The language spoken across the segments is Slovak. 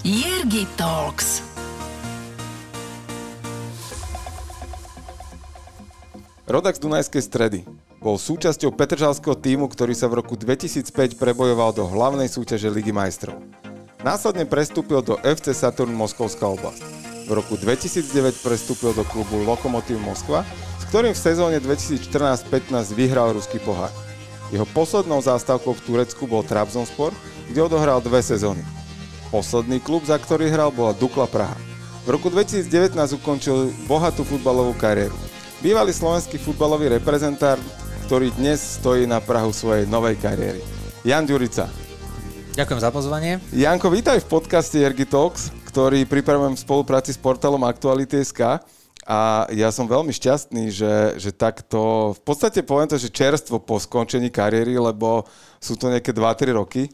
Jirgi Talks. Rodak z Dunajskej stredy bol súčasťou Petržalského týmu, ktorý sa v roku 2005 prebojoval do hlavnej súťaže Ligy majstrov. Následne prestúpil do FC Saturn Moskovská oblasť. V roku 2009 prestúpil do klubu Lokomotiv Moskva, s ktorým v sezóne 2014-15 vyhral ruský pohár. Jeho poslednou zástavkou v Turecku bol Trabzonspor, kde odohral dve sezóny. Posledný klub, za ktorý hral, bola Dukla Praha. V roku 2019 ukončil bohatú futbalovú kariéru. Bývalý slovenský futbalový reprezentár, ktorý dnes stojí na Prahu svojej novej kariéry. Jan Ďurica. Ďakujem za pozvanie. Janko, vítaj v podcaste Ergi Talks, ktorý pripravujem v spolupráci s portálom Aktuality.sk. A ja som veľmi šťastný, že, že takto, v podstate poviem to, že čerstvo po skončení kariéry, lebo sú to nejaké 2-3 roky,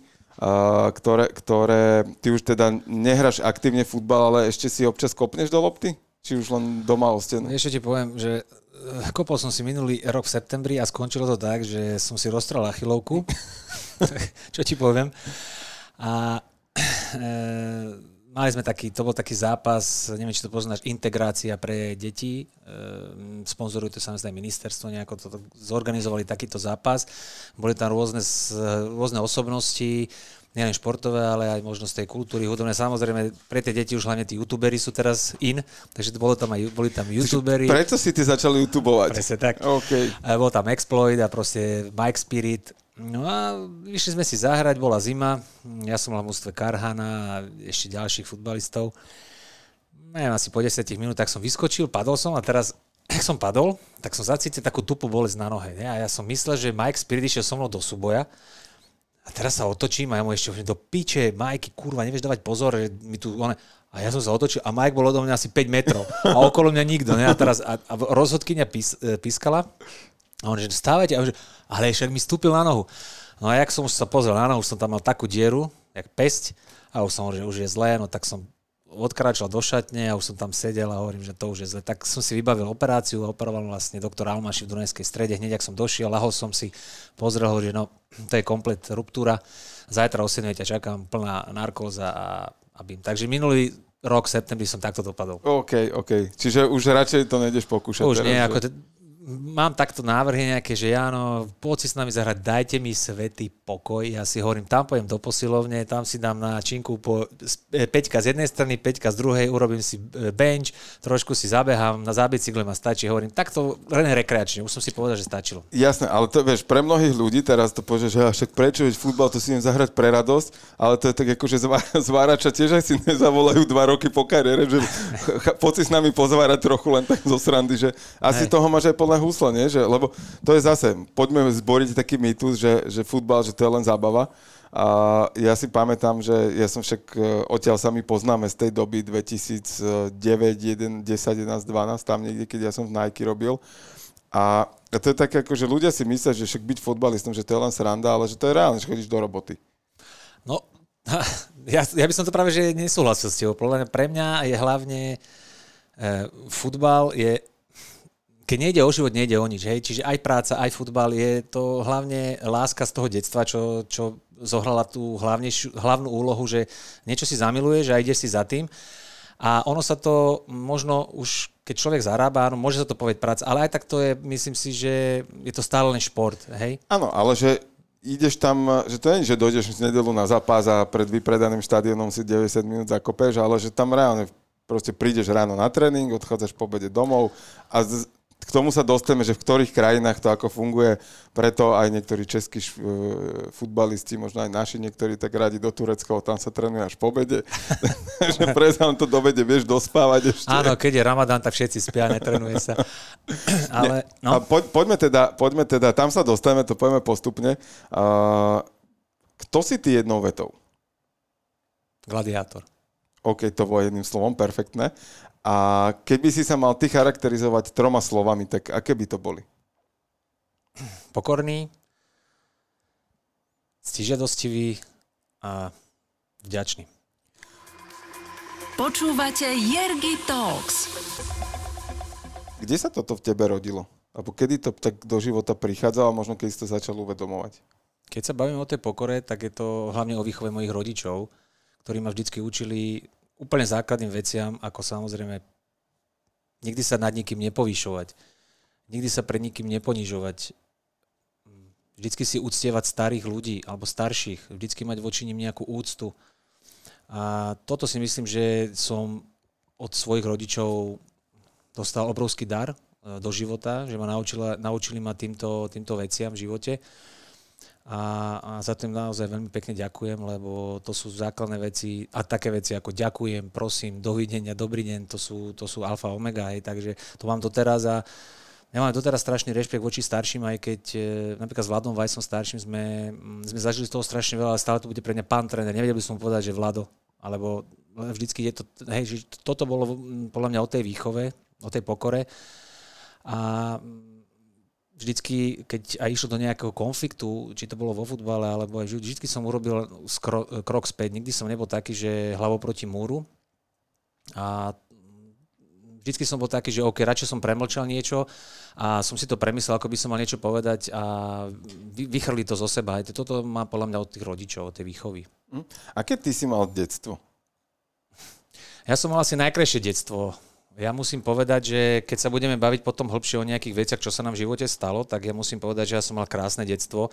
ktoré, ktoré, ty už teda nehráš aktívne futbal, ale ešte si občas kopneš do lopty? Či už len doma o stenu? Ešte ti poviem, že eh, kopol som si minulý rok v septembri a skončilo to tak, že som si roztral achilovku. Čo ti poviem. A e, mali sme taký, to bol taký zápas, neviem, či to poznáš, integrácia pre deti. E, sponzoruje to samozrejme ministerstvo, nejako to zorganizovali takýto zápas. Boli tam rôzne, rôzne osobnosti, nielen športové, ale aj možno z tej kultúry hudobné. Samozrejme, pre tie deti už hlavne tí youtuberi sú teraz in, takže to bolo tam aj, boli tam youtuberi. Prečo si ty začal youtubovať? Presne tak. Okay. Bol tam Exploit a proste Mike Spirit. No a išli sme si zahrať, bola zima, ja som mal v mústve Karhana a ešte ďalších futbalistov. Neviem, asi po 10 minútach som vyskočil, padol som a teraz ak som padol, tak som zacítil takú tupú bolesť na nohe. Ne? A ja som myslel, že Mike Spirit išiel so mnou do súboja a teraz sa otočím a ja mu ešte hovorím, do piče, Majky, kurva, nevieš dávať pozor, že mi tu... One... A ja som sa otočil a Mike bol odo mňa asi 5 metrov a okolo mňa nikto. Ne? A teraz a, a rozhodkynia pís, e, pískala a on že stávajte. A on že, ale však mi stúpil na nohu. No a jak som už sa pozrel na nohu, už som tam mal takú dieru, jak pesť a už som hovoril, že už je zlé, no tak som odkráčal do šatne a už som tam sedel a hovorím, že to už je zle. Tak som si vybavil operáciu a operoval vlastne doktor Almaši v Dunajskej strede. Hneď, ak som došiel, lahol som si, pozrel ho, že no, to je komplet ruptúra. Zajtra o 7 ťa čakám plná narkóza a, a bym. Takže minulý rok, septembri som takto dopadol. OK, OK. Čiže už radšej to nejdeš pokúšať. Už teraz, nie, že... ako t- mám takto návrhy nejaké, že áno, poď si s nami zahrať, dajte mi svetý pokoj. Ja si hovorím, tam pojem do posilovne, tam si dám na činku po 5 z jednej strany, 5 z druhej, urobím si e, bench, trošku si zabehám, na zábicykle ma stačí. Hovorím, takto len rekreačne, už som si povedal, že stačilo. Jasné, ale to vieš, pre mnohých ľudí teraz to povieš, že však prečo, veď futbal to si idem zahrať pre radosť, ale to je tak ako, že zvárača tiež aj si nezavolajú dva roky po kariére, že poď si s nami pozvárať trochu len tak zo srandy, že asi Hej. toho máš aj plné plné husle, nie? Že, lebo to je zase, poďme zboriť taký mýtus, že, že futbal, že to je len zábava. A ja si pamätám, že ja som však, e, odtiaľ sa mi poznáme z tej doby 2009, 1, 10, 11, 12, tam niekde, keď ja som v Nike robil. A to je také, ako, že ľudia si myslia, že však byť futbalistom, že to je len sranda, ale že to je reálne, že chodíš do roboty. No, ja, ja by som to práve že nesúhlasil s tebou. Pre mňa je hlavne e, futbal je keď nejde o život, nejde o nič. Hej? Čiže aj práca, aj futbal je to hlavne láska z toho detstva, čo, čo zohrala tú hlavnú úlohu, že niečo si zamiluješ a ideš si za tým. A ono sa to možno už, keď človek zarába, áno, môže sa to povedať práca, ale aj tak to je, myslím si, že je to stále len šport, hej? Áno, ale že ideš tam, že to nie že dojdeš z nedelu na zápas a pred vypredaným štadiónom si 90 minút zakopeš, ale že tam reálne proste prídeš ráno na tréning, odchádzaš po obede domov a k tomu sa dostaneme, že v ktorých krajinách to ako funguje, preto aj niektorí českí e, futbalisti, možno aj naši niektorí tak radi do Turecka, tam sa trénuje až po obede. že prezám to do obede vieš dospávať ešte. Áno, keď je Ramadán, tak všetci spia, netrenuje sa. Ale, no. A poď, poďme, teda, poďme teda, tam sa dostaneme, to poďme postupne. Uh, kto si ty jednou vetou? Gladiátor. OK, to bolo jedným slovom, perfektné. A keby si sa mal ty charakterizovať troma slovami, tak aké by to boli? Pokorný, stižiadostivý a vďačný. Počúvate Jergy Talks. Kde sa toto v tebe rodilo? Alebo kedy to tak do života prichádzalo, možno keď si to začal uvedomovať? Keď sa bavím o tej pokore, tak je to hlavne o výchove mojich rodičov, ktorí ma vždycky učili úplne základným veciam, ako samozrejme nikdy sa nad nikým nepovýšovať, nikdy sa pred nikým neponižovať, vždycky si uctievať starých ľudí alebo starších, vždycky mať voči nim nejakú úctu. A toto si myslím, že som od svojich rodičov dostal obrovský dar e, do života, že ma naučila, naučili ma týmto, týmto veciam v živote. A, a za to im naozaj veľmi pekne ďakujem, lebo to sú základné veci a také veci ako ďakujem, prosím, dovidenia, dobrý deň, to sú, to sú alfa omega, hej, takže to mám to teraz a ja mám doteraz strašný rešpekt voči starším, aj keď e, napríklad s Vladom Vajsom starším sme, mm, sme zažili z toho strašne veľa, ale stále to bude pre mňa pán tréner. Nevedel by som povedať, že Vlado, alebo vždycky je to, hej, že toto bolo mm, podľa mňa o tej výchove, o tej pokore. A mm, vždycky, keď aj išlo do nejakého konfliktu, či to bolo vo futbale, alebo aj vždycky som urobil skro, krok späť. Nikdy som nebol taký, že hlavou proti múru. A vždycky som bol taký, že OK, radšej som premlčal niečo a som si to premyslel, ako by som mal niečo povedať a vy, vychrli to zo seba. Aj toto má podľa mňa od tých rodičov, od tej výchovy. Hm? A keď ty si mal detstvo? Ja som mal asi najkrajšie detstvo. Ja musím povedať, že keď sa budeme baviť potom hlbšie o nejakých veciach, čo sa nám v živote stalo, tak ja musím povedať, že ja som mal krásne detstvo.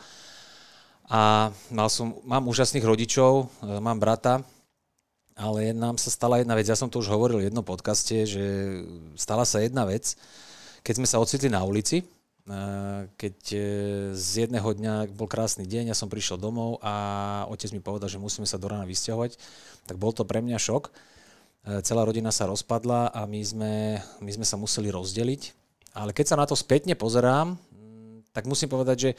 A mal som, mám úžasných rodičov, e, mám brata, ale nám sa stala jedna vec, ja som to už hovoril v jednom podcaste, že stala sa jedna vec, keď sme sa ocitli na ulici, keď e, z jedného dňa bol krásny deň, ja som prišiel domov a otec mi povedal, že musíme sa do rána vysťahovať, tak bol to pre mňa šok. E, celá rodina sa rozpadla a my sme, my sme sa museli rozdeliť. Ale keď sa na to spätne pozerám, tak musím povedať, že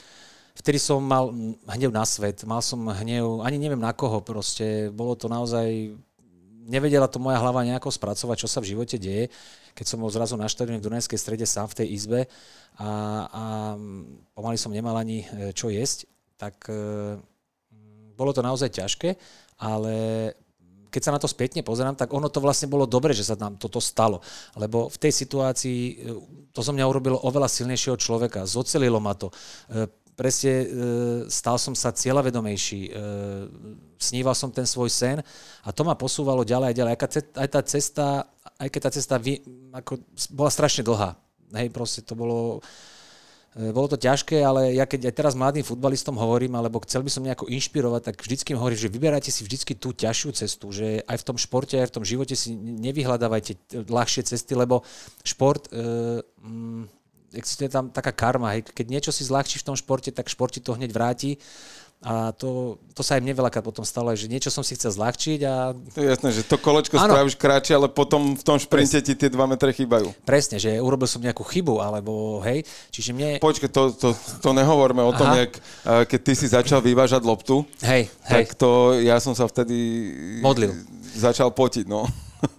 vtedy som mal hnev na svet, mal som hnev, ani neviem na koho proste, bolo to naozaj, nevedela to moja hlava nejako spracovať, čo sa v živote deje, keď som bol zrazu na štadióne v Dunajskej strede sám v tej izbe a, a pomaly som nemal ani e, čo jesť, tak e, bolo to naozaj ťažké, ale keď sa na to spätne pozerám, tak ono to vlastne bolo dobre, že sa nám toto stalo. Lebo v tej situácii e, to zo mňa urobilo oveľa silnejšieho človeka. Zocelilo ma to presne e, stal som sa cieľavedomejší, e, sníval som ten svoj sen a to ma posúvalo ďalej a ďalej. Aj tá cesta, aj keď tá cesta vy, ako, bola strašne dlhá. Hej, proste to bolo, e, bolo to ťažké, ale ja keď aj teraz mladým futbalistom hovorím, alebo chcel by som nejako inšpirovať, tak vždycky im hovorím, že vyberajte si vždycky tú ťažšiu cestu, že aj v tom športe, aj v tom živote si nevyhľadávajte ľahšie cesty, lebo šport e, mm, existuje tam taká karma, hej. keď niečo si zľahčí v tom športe, tak šport ti to hneď vráti. A to, to sa aj mne veľakrát potom stalo, že niečo som si chcel zľahčiť a... To je jasné, že to kolečko ano. spravíš kratšie, ale potom v tom šprinte Presne. ti tie 2 metre chýbajú. Presne, že urobil som nejakú chybu, alebo hej, čiže mne... Počkej, to, to, to nehovorme o tom, jak, keď ty si začal vyvážať loptu. Hej, hej. Tak to, ja som sa vtedy... Modlil. Začal potiť, no.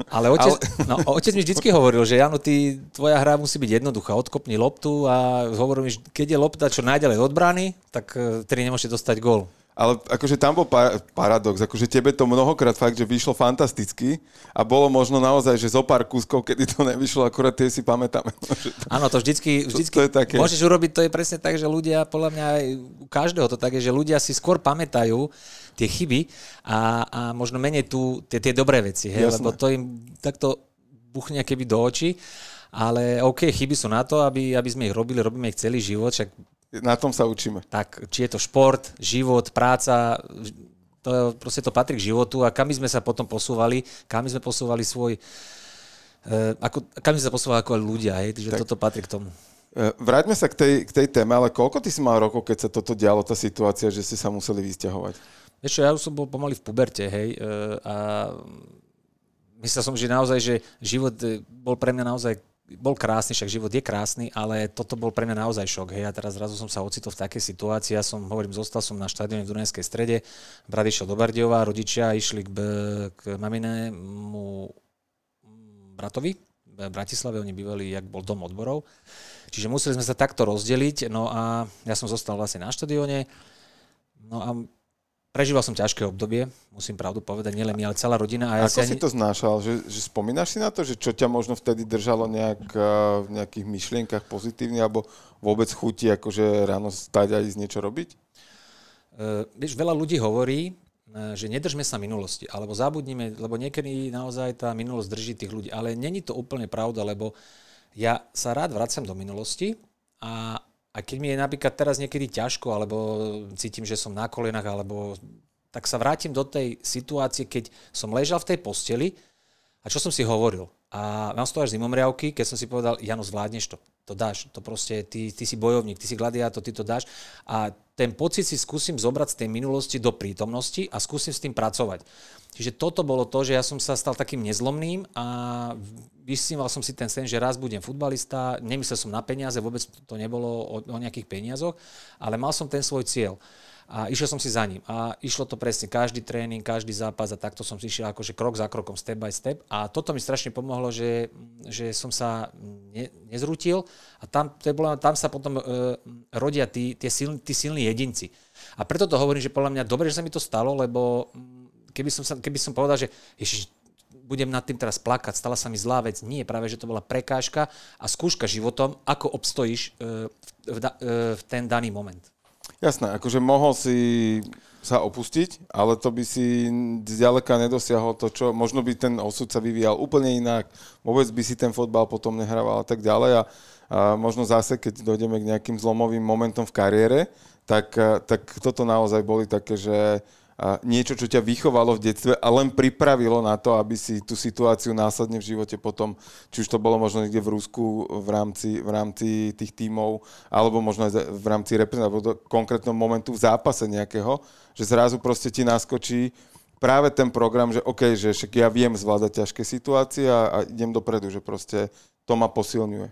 Ale otec, Ale... No, otec mi vždy hovoril, že áno, ty, tvoja hra musí byť jednoduchá. Odkopni loptu a hovorím, že keď je lopta čo najďalej od brány, tak e, tedy nemôžete dostať gól. Ale akože tam bol paradox, akože tebe to mnohokrát fakt, že vyšlo fantasticky a bolo možno naozaj, že zo pár kúskov, kedy to nevyšlo, akurát tie si pamätáme. Áno, to vždycky, vždycky to, to je také. môžeš urobiť, to je presne tak, že ľudia, podľa mňa aj u každého to tak je, že ľudia si skôr pamätajú tie chyby a, a možno menej tu tie, tie dobré veci, hej, lebo to im takto buchne keby do očí. Ale OK, chyby sú na to, aby, aby sme ich robili, robíme ich celý život, však na tom sa učíme. Tak, či je to šport, život, práca, to, proste to patrí k životu a kam sme sa potom posúvali, kam sme posúvali svoj, uh, ako, kam sme sa posúvali ako ľudia, hej, že tak. toto patrí k tomu. E, vráťme sa k tej, k tej téme, ale koľko ty si mal rokov, keď sa toto dialo, tá situácia, že ste sa museli vysťahovať? Vieš ja už som bol pomaly v puberte, hej, e, a myslel som, že naozaj, že život bol pre mňa naozaj bol krásny, však život je krásny, ale toto bol pre mňa naozaj šok. Hej. A teraz zrazu som sa ocitol v takej situácii. Ja som, hovorím, zostal som na štadióne v Dunajskej strede, brat išiel do Bardiova, rodičia išli k, k maminému bratovi v Bratislave, oni bývali, jak bol dom odborov. Čiže museli sme sa takto rozdeliť, no a ja som zostal vlastne na štadióne. No a Prežíval som ťažké obdobie, musím pravdu povedať, nielen my, ale celá rodina. A ja Ako si, ani... to znášal? Že, že spomínaš si na to, že čo ťa možno vtedy držalo nejak v nejakých myšlienkach pozitívne, alebo vôbec chutí akože ráno stať a ísť niečo robiť? Uh, vieš, veľa ľudí hovorí, že nedržme sa minulosti, alebo zabudnime, lebo niekedy naozaj tá minulosť drží tých ľudí. Ale není to úplne pravda, lebo ja sa rád vracam do minulosti a, a keď mi je napríklad teraz niekedy ťažko, alebo cítim, že som na kolenách, alebo tak sa vrátim do tej situácie, keď som ležal v tej posteli a čo som si hovoril. A mám z toho až zimomriavky, keď som si povedal, Jano, zvládneš to, to dáš, to proste, ty, ty si bojovník, ty si gladiátor, ty to dáš. A ten pocit si skúsim zobrať z tej minulosti do prítomnosti a skúsim s tým pracovať. Čiže toto bolo to, že ja som sa stal takým nezlomným a vysníval som si ten sen, že raz budem futbalista, nemyslel som na peniaze, vôbec to nebolo o, o nejakých peniazoch, ale mal som ten svoj cieľ a išiel som si za ním. A išlo to presne každý tréning, každý zápas a takto som si išiel akože krok za krokom, step by step. A toto mi strašne pomohlo, že, že som sa ne, nezrútil a tam, to je tam sa potom e, rodia tí, tie siln, tí silní jedinci. A preto to hovorím, že podľa mňa dobre, že sa mi to stalo, lebo mm, keby som, sa, keby som povedal, že ježiš, budem nad tým teraz plakať, stala sa mi zlá vec. Nie, práve, že to bola prekážka a skúška životom, ako obstojíš e, v, v, e, v ten daný moment. Jasné, akože mohol si sa opustiť, ale to by si zďaleka nedosiahol to, čo možno by ten osud sa vyvíjal úplne inak, vôbec by si ten fotbal potom nehrával a tak ďalej a, a možno zase, keď dojdeme k nejakým zlomovým momentom v kariére, tak, tak toto naozaj boli také, že niečo, čo ťa vychovalo v detstve a len pripravilo na to, aby si tú situáciu následne v živote potom, či už to bolo možno niekde v Rusku v rámci, v rámci tých tímov, alebo možno aj v rámci reprezentácie, konkrétnom momentu v zápase nejakého, že zrazu proste ti naskočí práve ten program, že OK, že však ja viem zvládať ťažké situácie a, a idem dopredu, že proste to ma posilňuje.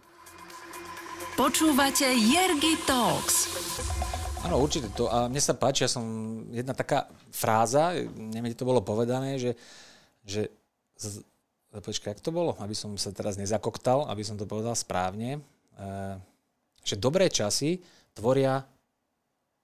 Počúvate Jergy Talks. Áno, určite to. A mne sa páči, ja som jedna taká fráza, neviem, to bolo povedané, že, že z, počkaj, jak to bolo? Aby som sa teraz nezakoktal, aby som to povedal správne. E, že dobré časy tvoria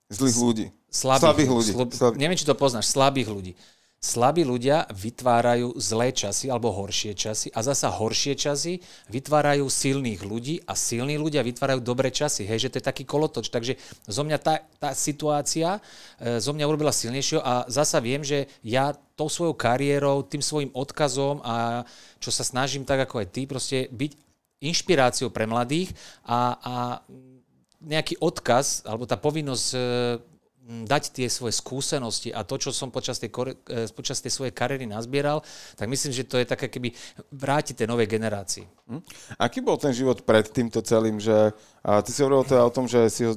zlých ľudí. Slabých, slabých ľudí. Sl- neviem, či to poznáš. Slabých ľudí. Slabí ľudia vytvárajú zlé časy alebo horšie časy a zasa horšie časy vytvárajú silných ľudí a silní ľudia vytvárajú dobré časy. Hej, že to je taký kolotoč. Takže zo mňa tá, tá situácia e, zo mňa urobila silnejšieho a zasa viem, že ja tou svojou kariérou, tým svojim odkazom a čo sa snažím tak ako aj ty, proste byť inšpiráciou pre mladých a, a nejaký odkaz, alebo tá povinnosť e, dať tie svoje skúsenosti a to, čo som počas tej, e, počas tej svojej kariéry nazbieral, tak myslím, že to je také keby vrátiť tej novej generácii. Hm? Aký bol ten život pred týmto celým, že a ty si hovoril teda o tom, že si ho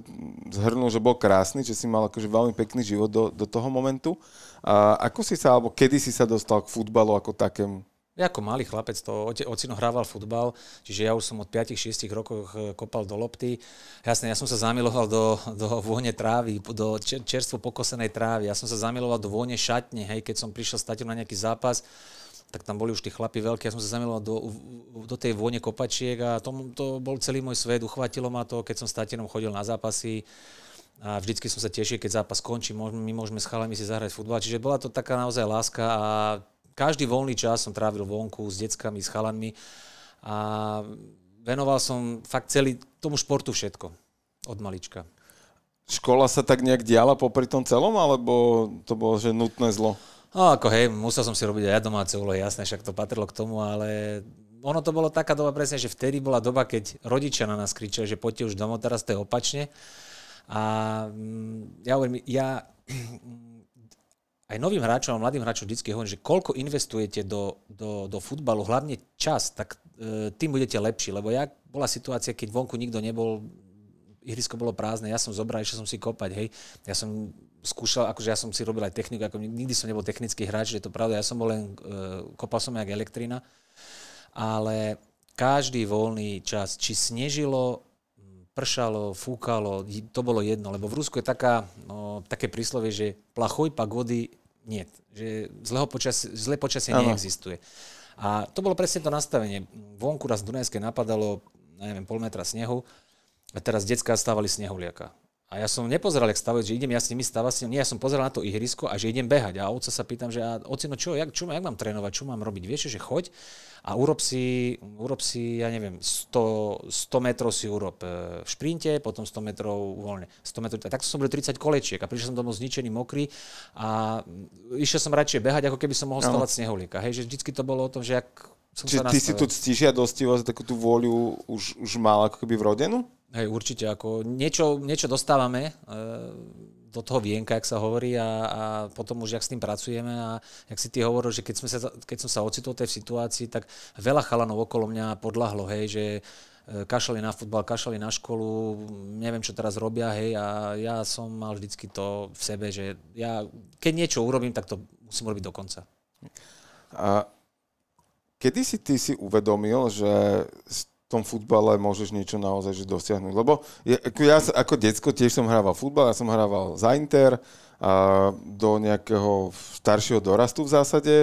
zhrnul, že bol krásny, že si mal akože veľmi pekný život do, do toho momentu. A ako si sa, alebo kedy si sa dostal k futbalu ako takému? Ja ako malý chlapec, to ocino hrával futbal, čiže ja už som od 5-6 rokoch eh, kopal do lopty. Jasne, ja som sa zamiloval do, do vône trávy, do čerstvo pokosenej trávy. Ja som sa zamiloval do vône šatne, hej, keď som prišiel s na nejaký zápas, tak tam boli už tí chlapi veľkí, ja som sa zamiloval do, do tej vône kopačiek a to, to bol celý môj svet, uchvátilo ma to, keď som s chodil na zápasy a vždycky som sa tešil, keď zápas končí, my môžeme s chalami si zahrať futbal. Čiže bola to taká naozaj láska a každý voľný čas som trávil vonku s deckami, s chalanmi a venoval som fakt celý tomu športu všetko od malička. Škola sa tak nejak diala popri tom celom, alebo to bolo, že nutné zlo? No ako hej, musel som si robiť aj domáce úlohy, jasné, však to patrilo k tomu, ale ono to bolo taká doba presne, že vtedy bola doba, keď rodičia na nás kričali, že poďte už domov, teraz to je opačne. A mm, ja hovorím, ja aj novým hráčom a mladým hráčom vždy hovorím, že koľko investujete do, do, do futbalu, hlavne čas, tak e, tým budete lepší. Lebo ja bola situácia, keď vonku nikto nebol, ihrisko bolo prázdne, ja som zobral, išiel som si kopať, hej. Ja som skúšal, akože ja som si robil aj techniku, ako nikdy som nebol technický hráč, je to pravda, ja som bol len, e, kopal som jak elektrina, ale každý voľný čas, či snežilo, pršalo, fúkalo, to bolo jedno, lebo v Rusku je taká, no, také príslovie, že plachoj pagody nie, že zlého počas, zlé počasie ano. neexistuje. A to bolo presne to nastavenie. Vonku raz v Dunajskej napadalo, neviem, pol metra snehu a teraz detská stávali snehuliaka. A ja som nepozeral, jak stavať, že idem ja s nimi stavať, nie, ja som pozeral na to ihrisko a že idem behať. A otca sa pýtam, že a, ocino, čo, jak, čo, jak mám trénovať, čo mám robiť? Vieš, že choď a urob si, urob si ja neviem, 100, 100 metrov si urob e, v šprinte, potom 100 metrov voľne. 100 metrov, tak som bol 30 kolečiek a prišiel som domov zničený, mokrý a išiel som radšej behať, ako keby som mohol stavať no. sneholíka. Hej, že vždycky to bolo o tom, že ak som Čiže ty si tú ctižiadostivosť, takú tú vôľu už, už mal ako keby vrodenú? Hej, určite, ako niečo, niečo dostávame e, do toho vienka, jak sa hovorí a, a potom už jak s tým pracujeme a jak si ty hovoril, že keď, sme sa, keď som sa ocitol tej situácii, tak veľa chalanov okolo mňa podľahlo, hej, že e, kašali na futbal, kašali na školu, neviem, čo teraz robia, hej, a ja som mal vždycky to v sebe, že ja, keď niečo urobím, tak to musím robiť do konca. A kedy si ty si uvedomil, že tom futbale môžeš niečo naozaj že dosiahnuť. Lebo ja, ako ja ako decko tiež som hrával futbal, ja som hrával za Inter a do nejakého staršieho dorastu v zásade.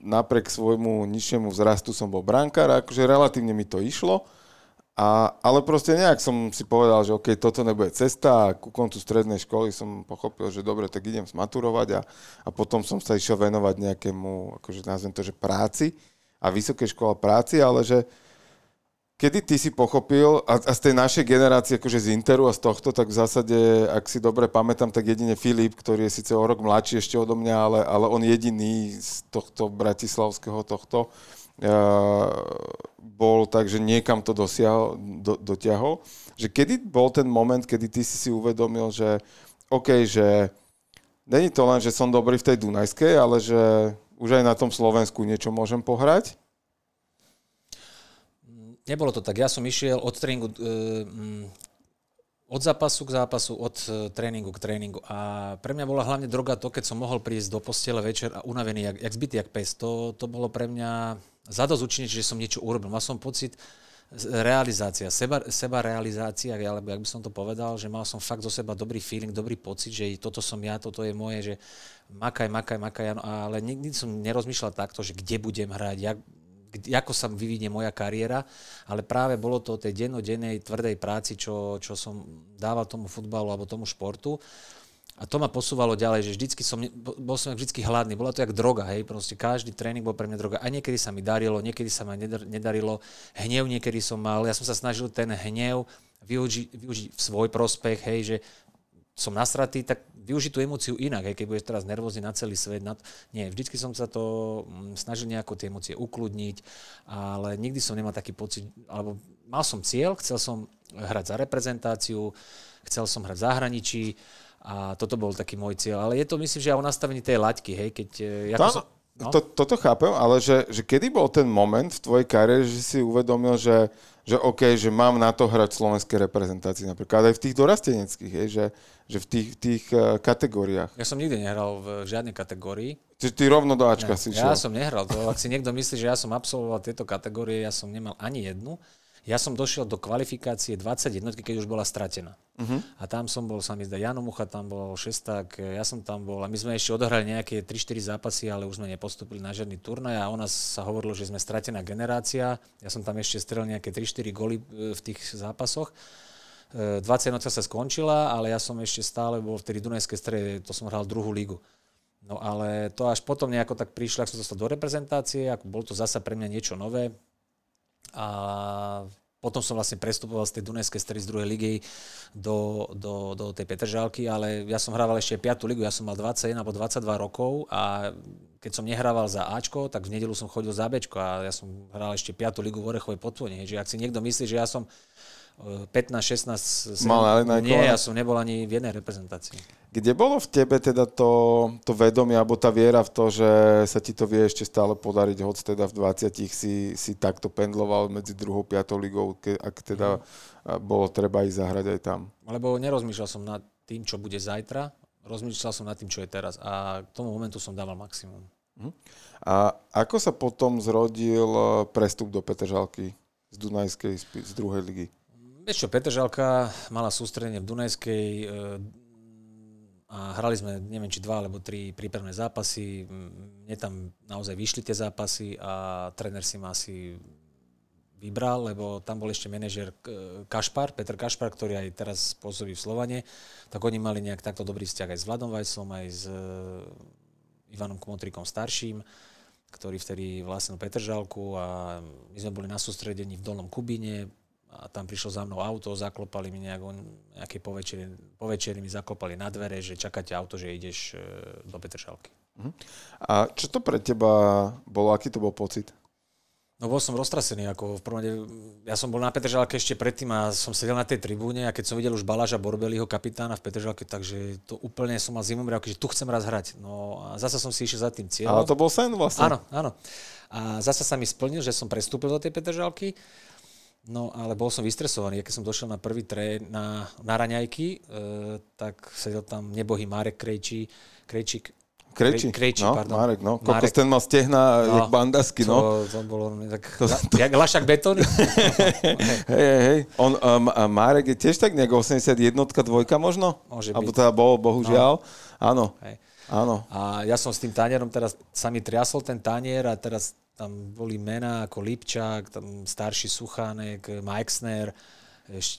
Napriek svojmu nižšiemu vzrastu som bol brankár, akože relatívne mi to išlo. A, ale proste nejak som si povedal, že OK, toto nebude cesta a ku koncu strednej školy som pochopil, že dobre, tak idem smaturovať a, a potom som sa išiel venovať nejakému, akože nazvem to, že práci a vysokej škola práci, ale že, Kedy ty si pochopil, a, a z tej našej generácie, akože z Interu a z tohto, tak v zásade, ak si dobre pamätám, tak jedine Filip, ktorý je síce o rok mladší ešte odo mňa, ale, ale on jediný z tohto bratislavského tohto uh, bol tak, že niekam to dosiahol, do, dotiahol. Že kedy bol ten moment, kedy ty si si uvedomil, že OK, že není to len, že som dobrý v tej Dunajskej, ale že už aj na tom Slovensku niečo môžem pohrať? Nebolo to tak. Ja som išiel od tréningu, e, mm, od zápasu k zápasu, od e, tréningu k tréningu. A pre mňa bola hlavne droga to, keď som mohol prísť do postele večer a unavený, jak, jak zbytý, jak pes. To, to bolo pre mňa zadosť že som niečo urobil. Mal som pocit, realizácia, seba, seba realizácia, alebo jak by som to povedal, že mal som fakt zo seba dobrý feeling, dobrý pocit, že toto som ja, toto je moje, že makaj, makaj, makaj, ale nikdy som nerozmýšľal takto, že kde budem hrať, jak, ako sa vyvinie moja kariéra, ale práve bolo to o tej dennodennej tvrdej práci, čo, čo som dával tomu futbalu alebo tomu športu. A to ma posúvalo ďalej, že vždycky som, bol som vždycky hladný, bola to jak droga, hej, proste každý tréning bol pre mňa droga. A niekedy sa mi darilo, niekedy sa mi nedarilo, hnev niekedy som mal, ja som sa snažil ten hnev využiť, využiť v svoj prospech, hej, že som nasratý, tak využiť tú emóciu inak, aj keď budeš teraz nervózny na celý svet. Na to, nie, vždycky som sa to mm, snažil nejako tie emócie ukludniť, ale nikdy som nemal taký pocit, alebo mal som cieľ, chcel som hrať za reprezentáciu, chcel som hrať v zahraničí a toto bol taký môj cieľ. Ale je to, myslím, že aj o nastavení tej laťky, hej, keď... E, ako som, no? to, toto chápem, ale že, že kedy bol ten moment v tvojej kariére, že si uvedomil, že že OK, že mám na to hrať v slovenskej reprezentácii napríklad aj v tých dorasteneckých, že, že v tých, tých uh, kategóriách. Ja som nikdy nehral v žiadnej kategórii. Čiže ty rovno do Ačka ne, si šiel. Ja som nehral. To, ak si niekto myslí, že ja som absolvoval tieto kategórie, ja som nemal ani jednu. Ja som došiel do kvalifikácie 21, keď už bola stratená. Uh-huh. A tam som bol, sa mi zdá, Jano Mucha tam bol, Šesták, ja som tam bol a my sme ešte odohrali nejaké 3-4 zápasy, ale už sme nepostupili na žiadny turnaj a o nás sa hovorilo, že sme stratená generácia. Ja som tam ešte strelil nejaké 3-4 goly e, v tých zápasoch. 20 e, sa skončila, ale ja som ešte stále bol v tej Dunajskej strede, to som hral druhú lígu. No ale to až potom nejako tak prišlo, ak som dostal do reprezentácie, ako bol to zasa pre mňa niečo nové. A potom som vlastne prestupoval z tej Dunajskej stredy z druhej ligy do, do, do tej Petržálky, ale ja som hrával ešte 5. ligu, ja som mal 21 alebo 22 rokov a keď som nehrával za Ačko, tak v nedelu som chodil za Bčko a ja som hral ešte 5. ligu v Orechovej Potvone. Čiže ak si niekto myslí, že ja som 15, 16, 17, Mal nie, ja som nebol ani v jednej reprezentácii. Kde bolo v tebe teda to, to vedomie alebo tá viera v to, že sa ti to vie ešte stále podariť, hoď teda v 20 si, si takto pendloval medzi druhou, piatou ligou, ke, ak teda mm. bolo treba ísť zahrať aj tam? Lebo nerozmýšľal som nad tým, čo bude zajtra, rozmýšľal som nad tým, čo je teraz a k tomu momentu som dával maximum. Mm. A ako sa potom zrodil eh, prestup do Petržalky z Dunajskej, z druhej ligy? Vieš čo, Petržalka mala sústredenie v Dunajskej e, a hrali sme, neviem, či dva alebo tri prípravné zápasy. Mne tam naozaj vyšli tie zápasy a tréner si ma asi vybral, lebo tam bol ešte manažer Kašpar, Petr Kašpar, ktorý aj teraz pôsobí v Slovane, tak oni mali nejak takto dobrý vzťah aj s Vladom Vajsom, aj s Ivanom Kmotrikom starším, ktorý vtedy vlastnil Petržalku a my sme boli na sústredení v Dolnom Kubíne, a tam prišlo za mnou auto, zaklopali mi nejak, nejaké povečeri, povečeri mi zaklopali na dvere, že čakáte auto, že ideš do Petržalky. Uh-huh. A čo to pre teba bolo, aký to bol pocit? No bol som roztrasený, ako v prvom ja som bol na Petržalke ešte predtým a som sedel na tej tribúne a keď som videl už Baláža Borbeliho, kapitána v Petržalke, takže to úplne som mal zimu že tu chcem raz hrať. No a zase som si išiel za tým cieľom. Ale to bol sen vlastne. Áno, áno. A zase sa mi splnil, že som prestúpil do tej Petržalky. No ale bol som vystresovaný. Keď som došiel na prvý trén na, na raňajky, e, tak sedel tam nebohý Marek Krejčí, Krejčík, Krejčí, Krejčí, no, pardon. Marek, no. Marek. ten mal stehna, no, jak bandasky, no. To, to bolo tak, to, to... jak lašak betóny. hej, hej, hej. On, um, Marek je tiež tak nejak 81 dvojka možno? Môže Alebo byť. teda bol, bohužiaľ. No. Áno. Hej. Áno. A ja som s tým tanierom teraz, sa mi triasol ten tanier a teraz tam boli mená ako Lipčák, tam starší Suchánek, Majksner,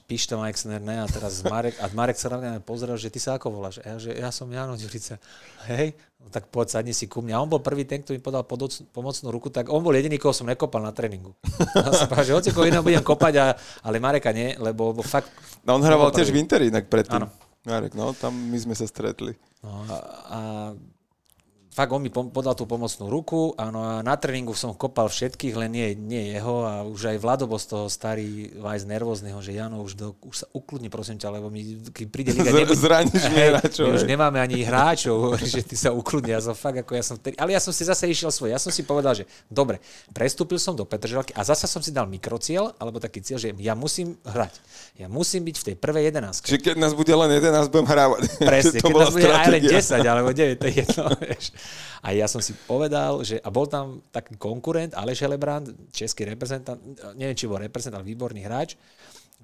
Pišta Majksner, ne, a teraz Marek, a Marek sa na mňa pozrel, že ty sa ako voláš? A ja, že ja som Jano Ďurica. Hej, no tak poď, sadni si ku mne. A on bol prvý ten, kto mi podal pomocnú ruku, tak on bol jediný, koho som nekopal na tréningu. A som povedal, že hoci koho iného budem kopať, a, ale Mareka nie, lebo, lebo fakt... No on hrával tiež v Interi inak predtým. Áno. Marek, no, tam my sme sa stretli. No, a, a fakt on mi podal tú pomocnú ruku áno, a na tréningu som kopal všetkých, len nie, nie jeho a už aj Vlado bol z toho starý Vajs nervózneho, že Jano, už, do, už sa ukludni prosím ťa, lebo mi, keď príde liga... Z, zraníš hej, hráčov. My už nemáme ani hráčov, že ty sa ukludni. Ja som fakt ako ja som vtedy, ale ja som si zase išiel svoj. Ja som si povedal, že dobre, prestúpil som do Petržalky a zase som si dal mikrociel, alebo taký cieľ, že ja musím hrať. Ja musím byť v tej prvej 11. Čiže keď nás bude len 11, budem hrávať. Presne, keď nás bude aj len 10 alebo 9, to je jedno. Vieš. A ja som si povedal, že a bol tam taký konkurent, Aleš Helebrand, český reprezentant, neviem, či bol reprezentant, výborný hráč.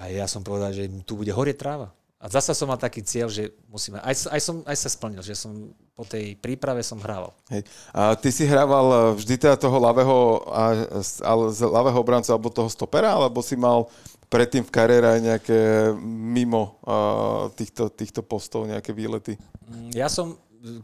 A ja som povedal, že tu bude horieť tráva. A zasa som mal taký cieľ, že musíme, aj, aj, som, aj sa splnil, že som po tej príprave som hrával. Hej. A ty si hrával vždy teda toho ľavého, ale z ľavého obrancu alebo toho stopera, alebo si mal predtým v kariére aj nejaké mimo uh, týchto, týchto postov, nejaké výlety? Ja som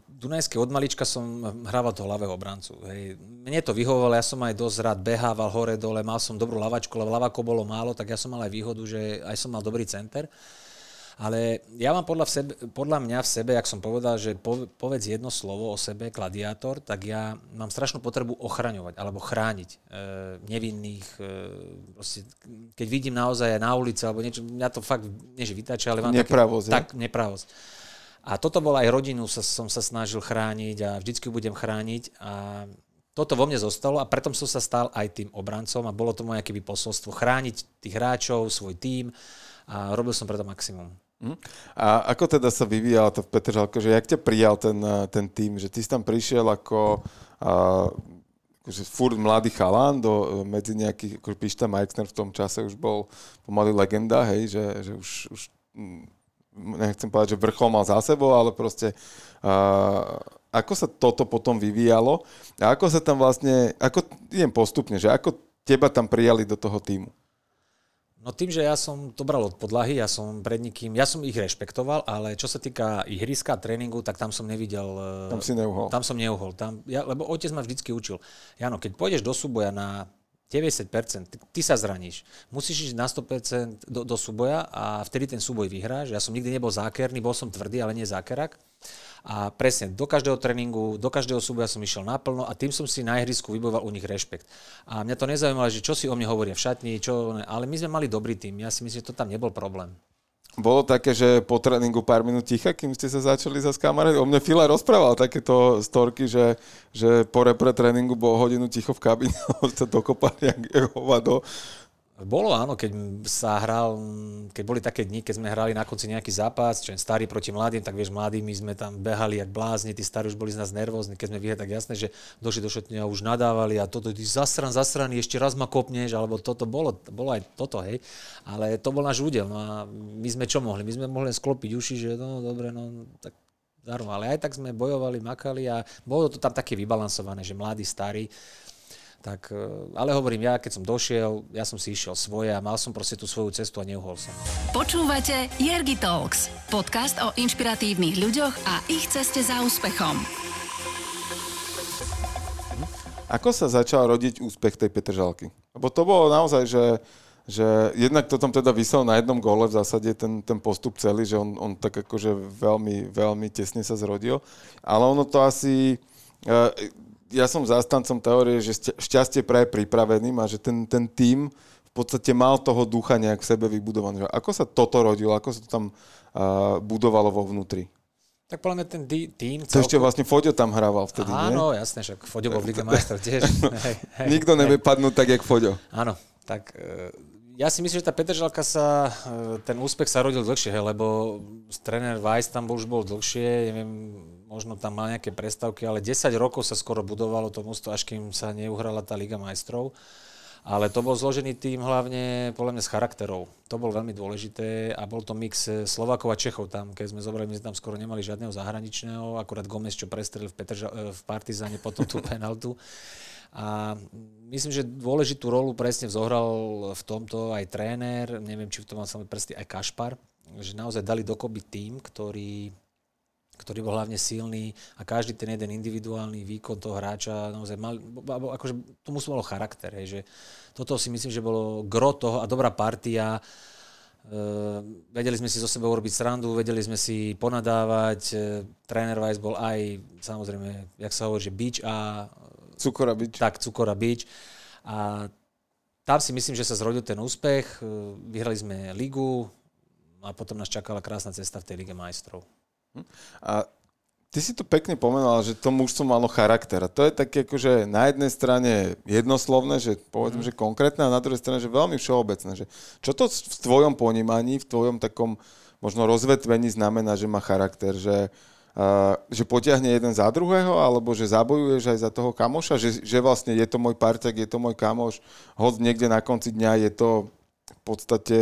Dunajské od malička som hrával toho ľavého obrancu. Hej. Mne to vyhovovalo, ja som aj dosť rád behával hore dole, mal som dobrú lavačku, lebo lavako bolo málo, tak ja som mal aj výhodu, že aj som mal dobrý center. Ale ja mám podľa, v sebe, podľa mňa v sebe, jak som povedal, že povedz jedno slovo o sebe, gladiátor, tak ja mám strašnú potrebu ochraňovať alebo chrániť e, nevinných. E, proste, keď vidím naozaj na ulici alebo niečo, mňa to fakt, nie že vytačia, ale mám nepravosť, také, tak, nepravosť. A toto bol aj rodinu, sa, som sa snažil chrániť a vždycky budem chrániť. A toto vo mne zostalo a preto som sa stal aj tým obrancom a bolo to moje keby posolstvo chrániť tých hráčov, svoj tím a robil som preto maximum. Hm? A ako teda sa vyvíjala to v Petržalke, že jak ťa prijal ten, ten tým, že ty si tam prišiel ako a, akože furt mladý chalán do, medzi nejakých, ako Pišta Majksner v tom čase už bol pomaly legenda, hej, že, že už, už nechcem povedať, že vrchol mal za sebou, ale proste uh, ako sa toto potom vyvíjalo a ako sa tam vlastne, ako idem postupne, že ako teba tam prijali do toho týmu? No tým, že ja som to bral od podlahy, ja som pred nikým, ja som ich rešpektoval, ale čo sa týka ihriska, tréningu, tak tam som nevidel... Tam si neuhol. Tam som neuhol. Tam, ja, lebo otec ma vždycky učil. Jano, keď pôjdeš do súboja na 90%, ty sa zraníš. Musíš ísť na 100% do, do súboja a vtedy ten súboj vyhráš. Ja som nikdy nebol zákerný, bol som tvrdý, ale nie zákerak. A presne, do každého tréningu, do každého súboja som išiel naplno a tým som si na ihrisku vyboval u nich rešpekt. A mňa to nezaujímalo, že čo si o mne hovoria v šatni, čo, ale my sme mali dobrý tým. Ja si myslím, že to tam nebol problém. Bolo také, že po tréningu pár minút ticha, kým ste sa začali zase kamaráti. O mne Fila rozprával takéto storky, že, že po repre tréningu bol hodinu ticho v kabíne, sa dokopali jak hovado. Bolo áno, keď sa hral, keď boli také dni, keď sme hrali na konci nejaký zápas, čo je starý proti mladým, tak vieš, mladí my sme tam behali jak blázni, tí starí už boli z nás nervózni, keď sme vyhrali, tak jasné, že došli do šatne a už nadávali a toto, ty zasran, zasraný, ešte raz ma kopneš, alebo toto bolo, bolo aj toto, hej. Ale to bol náš údel, no a my sme čo mohli? My sme mohli sklopiť uši, že no dobre, no tak darmo, ale aj tak sme bojovali, makali a bolo to tam také vybalansované, že mladí, starí, Tak, e, ale hovorím, ja keď som došiel, ja som si išiel svoje a mal som proste tú svoju cestu a neuhol som. Počúvate Jergi Talks, podcast o inšpiratívnych ľuďoch a ich ceste za úspechom. Ako sa začal rodiť úspech tej Petržalky? Lebo to bolo naozaj, že že jednak to tam teda vysel na jednom gole v zásade ten, ten postup celý, že on, on tak akože veľmi, veľmi tesne sa zrodil. Ale ono to asi... Ja som zástancom teórie, že šťastie praje pripraveným a že ten, ten tým v podstate mal toho ducha nejak v sebe vybudovaný. Ako sa toto rodilo? Ako sa to tam uh, budovalo vo vnútri? Tak podľa mňa ten tým... To ešte vlastne Fodio tam hrával vtedy, Áno, nie? jasné, však Fodio bol v Lige majstrov tiež. hej, hej, Nikto nevie padnúť tak, jak Fodio. Áno, tak e, ja si myslím, že tá Petržalka sa, e, ten úspech sa rodil dlhšie, lebo tréner Weiss tam už bol dlhšie, neviem, možno tam mal nejaké prestavky, ale 10 rokov sa skoro budovalo to mústvo, až kým sa neuhrala tá Liga majstrov. Ale to bol zložený tým hlavne podľa mňa z charakterov. To bol veľmi dôležité a bol to mix Slovákov a Čechov tam. Keď sme zobrali, my sme tam skoro nemali žiadneho zahraničného, akurát Gomez, čo prestrelil v, Petrža- e, v Partizáne potom tú penaltu. A myslím, že dôležitú rolu presne zohral v tomto aj tréner, neviem, či v tom mal samé prsty aj Kašpar, že naozaj dali dokopy tým, ktorý, ktorý bol hlavne silný a každý ten jeden individuálny výkon toho hráča naozaj mal, akože to muselo malo charakter, hej, že toto si myslím, že bolo gro toho a dobrá partia, Uh, vedeli sme si zo seba urobiť srandu, vedeli sme si ponadávať. Uh, tréner Weiss bol aj, samozrejme, jak sa hovorí, že bič a Cukora Beach. Tak, Cukora Beach. A tam si myslím, že sa zrodil ten úspech. Vyhrali sme ligu a potom nás čakala krásna cesta v tej Lige majstrov. Hm. A ty si to pekne pomenoval, že to mužstvo malo charakter. A to je také akože na jednej strane jednoslovné, že povedzme, mm. že konkrétne, a na druhej strane, že veľmi všeobecné. Že čo to v tvojom ponímaní, v tvojom takom možno rozvetvení znamená, že má charakter? Že že potiahne jeden za druhého, alebo že zabojuješ aj za toho kamoša, že, že vlastne je to môj parťak, je to môj kamoš, hoď niekde na konci dňa je to v podstate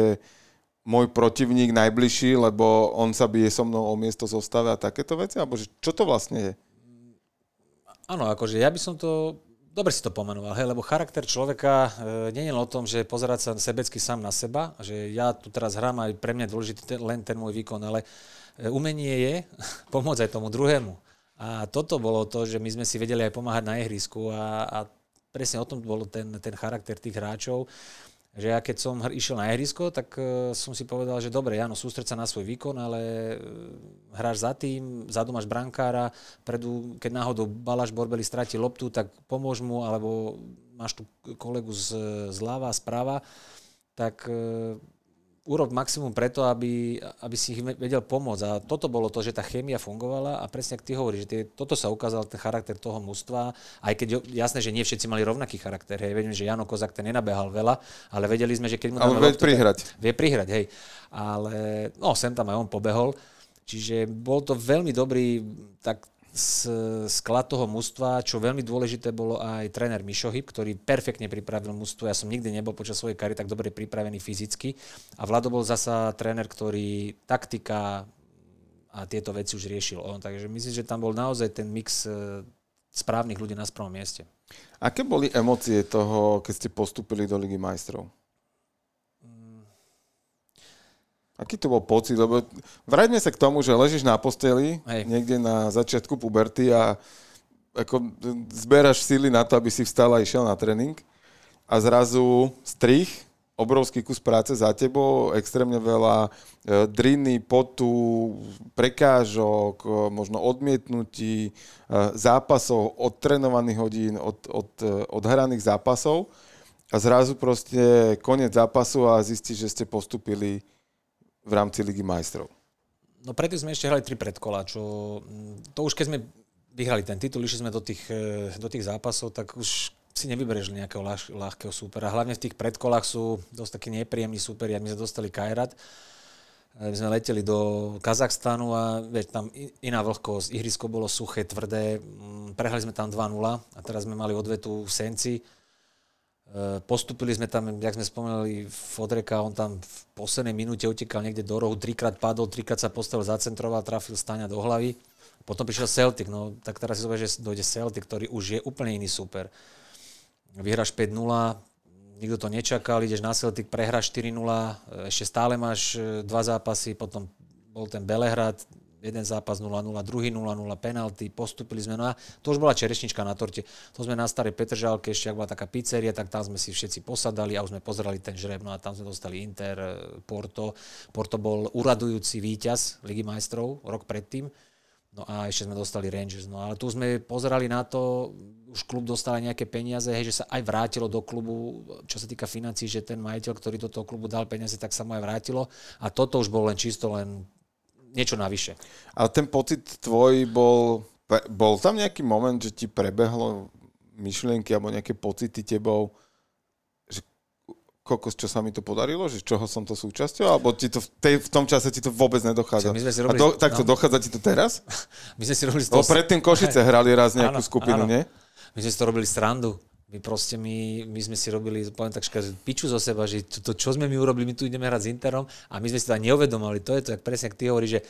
môj protivník najbližší, lebo on sa bije so mnou o miesto zostave a takéto veci, alebo čo to vlastne je? Áno, akože ja by som to Dobre si to pomenoval, hej, lebo charakter človeka e, nie je o tom, že pozerať sa sebecky sám na seba, že ja tu teraz hrám aj pre mňa dôležitý ten, len ten môj výkon, ale E, umenie je pomôcť aj tomu druhému. A toto bolo to, že my sme si vedeli aj pomáhať na ihrisku a, a presne o tom bol ten, ten charakter tých hráčov, že ja keď som išiel na ihrisko, tak uh, som si povedal, že dobre, áno, sústreď sa na svoj výkon, ale uh, hráš za tým, zadu máš brankára, predu, keď náhodou Balaš Borbeli stratí loptu, tak pomôž mu, alebo máš tu kolegu z, zľava, sprava, tak uh, urob maximum preto, aby, aby si ich vedel pomôcť. A toto bolo to, že tá chémia fungovala a presne ak ty hovoríš, že tie, toto sa ukázal ten charakter toho mužstva, aj keď jasné, že nie všetci mali rovnaký charakter. Hej. Vedím, že Jano Kozak ten nenabehal veľa, ale vedeli sme, že keď mu Ale vie prihrať. Vie prihrať, hej. Ale no, sem tam aj on pobehol. Čiže bol to veľmi dobrý tak sklad toho mužstva, čo veľmi dôležité bolo aj tréner Mišohyb, ktorý perfektne pripravil mužstvo. Ja som nikdy nebol počas svojej kary tak dobre pripravený fyzicky. A Vlado bol zasa tréner, ktorý taktika a tieto veci už riešil on. Takže myslím, že tam bol naozaj ten mix e, správnych ľudí na sprvom mieste. Aké boli emócie toho, keď ste postupili do Ligy majstrov? Aký to bol pocit? Lebo vráťme sa k tomu, že ležíš na posteli Hej. niekde na začiatku puberty a ako zberaš síly na to, aby si vstal a išiel na tréning a zrazu strich, obrovský kus práce za tebou, extrémne veľa e, driny, potu, prekážok, e, možno odmietnutí, e, zápasov, odtrenovaných hodín, od, od, odhraných zápasov a zrazu proste koniec zápasu a zistíš, že ste postupili v rámci Ligy majstrov? No predtým sme ešte hrali tri predkola, čo to už keď sme vyhrali ten titul, išli sme do tých, e, do tých zápasov, tak už si nevyberieš nejakého ľah, ľahkého súpera. Hlavne v tých predkolách sú dosť takí nepríjemní súperi, my sme dostali Kajrat. E, my sme leteli do Kazachstanu a veď, tam iná vlhkosť, ihrisko bolo suché, tvrdé, prehrali sme tam 2-0 a teraz sme mali odvetu v Senci postupili sme tam, jak sme spomenuli, Fodreka, on tam v poslednej minúte utekal niekde do rohu, trikrát padol, trikrát sa postavil, zacentroval, trafil Staňa do hlavy. Potom prišiel Celtic, no tak teraz si zober, že dojde Celtic, ktorý už je úplne iný super. vyhráš 5-0, nikto to nečakal, ideš na Celtic, prehráš 4-0, ešte stále máš e, dva zápasy, potom bol ten Belehrad, jeden zápas 0-0, druhý 0-0, penalty, postupili sme. No a to už bola čerešnička na torte. To sme na starej Petržálke, ešte ak bola taká pizzeria, tak tam sme si všetci posadali a už sme pozerali ten žreb. No a tam sme dostali Inter, e, Porto. Porto bol uradujúci víťaz Ligy majstrov rok predtým. No a ešte sme dostali Rangers. No ale tu sme pozerali na to, už klub dostal nejaké peniaze, hej, že sa aj vrátilo do klubu, čo sa týka financí, že ten majiteľ, ktorý do toho klubu dal peniaze, tak sa mu aj vrátilo. A toto už bol len čisto len niečo navyše. A ten pocit tvoj bol, bol tam nejaký moment, že ti prebehlo myšlienky alebo nejaké pocity tebou, kokos, čo sa mi to podarilo, že čoho som to súčasťou, alebo ti to v, tej, v tom čase ti to vôbec nedochádza. My sme si robili, A do, takto no. dochádza ti to teraz? My sme si robili... No, predtým Košice hrali raz nejakú áno, skupinu, áno. nie? My sme si to robili srandu. My proste, my, my sme si robili, poviem tak, že piču zo seba, že to, to, čo sme my urobili, my tu ideme hrať s Interom a my sme si to ani neuvedomali. To je to, jak presne, ak ty hovoríš, že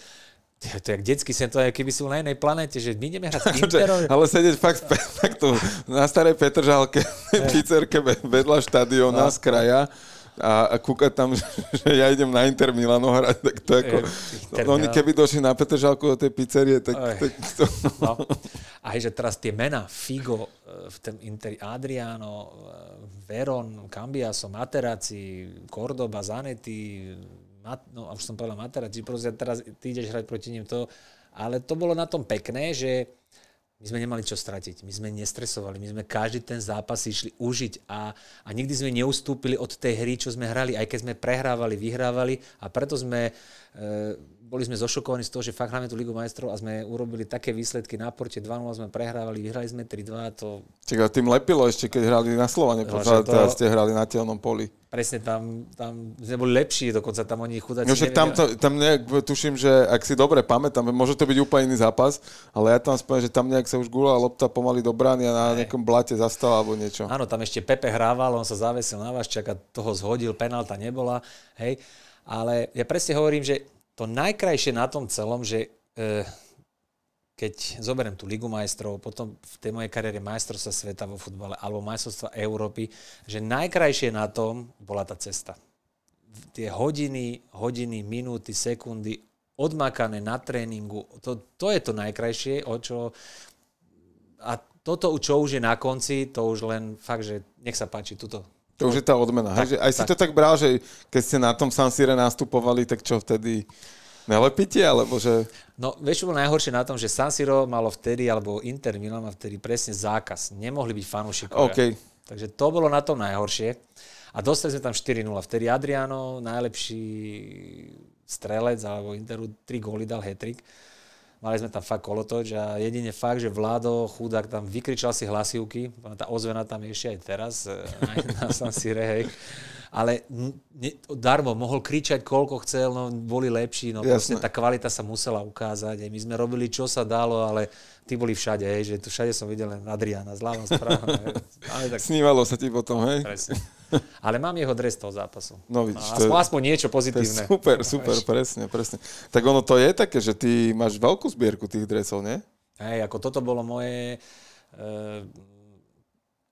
to, to je jak detský sen, to je, keby si na inej planete, že my ideme hrať s Interom. Ale sedieť fakt, fakt tu na starej Petržálke, pizzerke vedľa štadiona no. z kraja a, a kúkať tam, že ja idem na Inter Milano hrať, tak to ako... No, oni keby došli na Petržalku do tej pizzerie, tak... tak to... no. A že teraz tie mená, Figo, e, v tom Interi Adriano, e, Veron, Cambiaso, Materazzi, Cordoba, Zanetti, Mat, no už som povedal Materazzi, proste teraz ty ideš hrať proti ním to, ale to bolo na tom pekné, že my sme nemali čo stratiť, my sme nestresovali, my sme každý ten zápas išli užiť a, a nikdy sme neustúpili od tej hry, čo sme hrali, aj keď sme prehrávali, vyhrávali a preto sme e, boli sme zošokovaní z toho, že fakt hráme tú Ligu majstrov a sme urobili také výsledky na porte 2-0 sme prehrávali, vyhrali sme 3-2. To... Čiže tým lepilo ešte, keď hrali na Slovane, no, to... teraz ste hrali na telnom poli. Presne, tam, tam sme boli lepší, dokonca tam oni chudáci. No, tam, to, tam nejak tuším, že ak si dobre pamätám, môže to byť úplne iný zápas, ale ja tam spomínam, že tam nejak sa už gula lopta pomaly do brány a na ne. nejakom blate zastal alebo niečo. Áno, tam ešte Pepe hrával, on sa zavesil na vás, čaká, toho zhodil, penálta nebola, hej. Ale ja presne hovorím, že to najkrajšie na tom celom, že e, keď zoberiem tú Ligu majstrov, potom v tej mojej kariére majstrovstva sveta vo futbale alebo majstrovstva Európy, že najkrajšie na tom bola tá cesta. Tie hodiny, hodiny, minúty, sekundy odmakané na tréningu, to, to je to najkrajšie, o čo... A toto, čo už je na konci, to už len fakt, že nech sa páči, tuto, to už je tá odmena. Tak, hej? Že aj tak. si to tak bral, že keď ste na tom San Sire nastupovali, tak čo vtedy nelepíte, alebo že... No, vieš, čo bolo najhoršie na tom, že San Siro malo vtedy, alebo Inter Milan mal vtedy presne zákaz. Nemohli byť fanúšikovia. Okay. Takže to bolo na tom najhoršie. A dostali sme tam 4-0. Vtedy Adriano, najlepší strelec, alebo Interu, 3 góly dal hetrik. Mali sme tam fakt kolotoč a jedine fakt, že Vládo, chudák, tam vykričal si hlasivky, tá ozvena tam je ešte aj teraz, e, na, na San Sire, hej. Ale ne, darmo, mohol kričať koľko chcel, no boli lepší, no proste tá kvalita sa musela ukázať. My sme robili, čo sa dalo, ale tí boli všade, hej, že tu všade som videl len Adriana, zľava, správa. Ale tak... Snívalo sa ti potom, hej? Presne. Ale mám jeho dres toho zápasu. No vidíš, aspoň, je, aspoň niečo pozitívne. super, super, presne, presne. Tak ono to je také, že ty máš veľkú zbierku tých dresov, nie? Hej, ako toto bolo moje... E,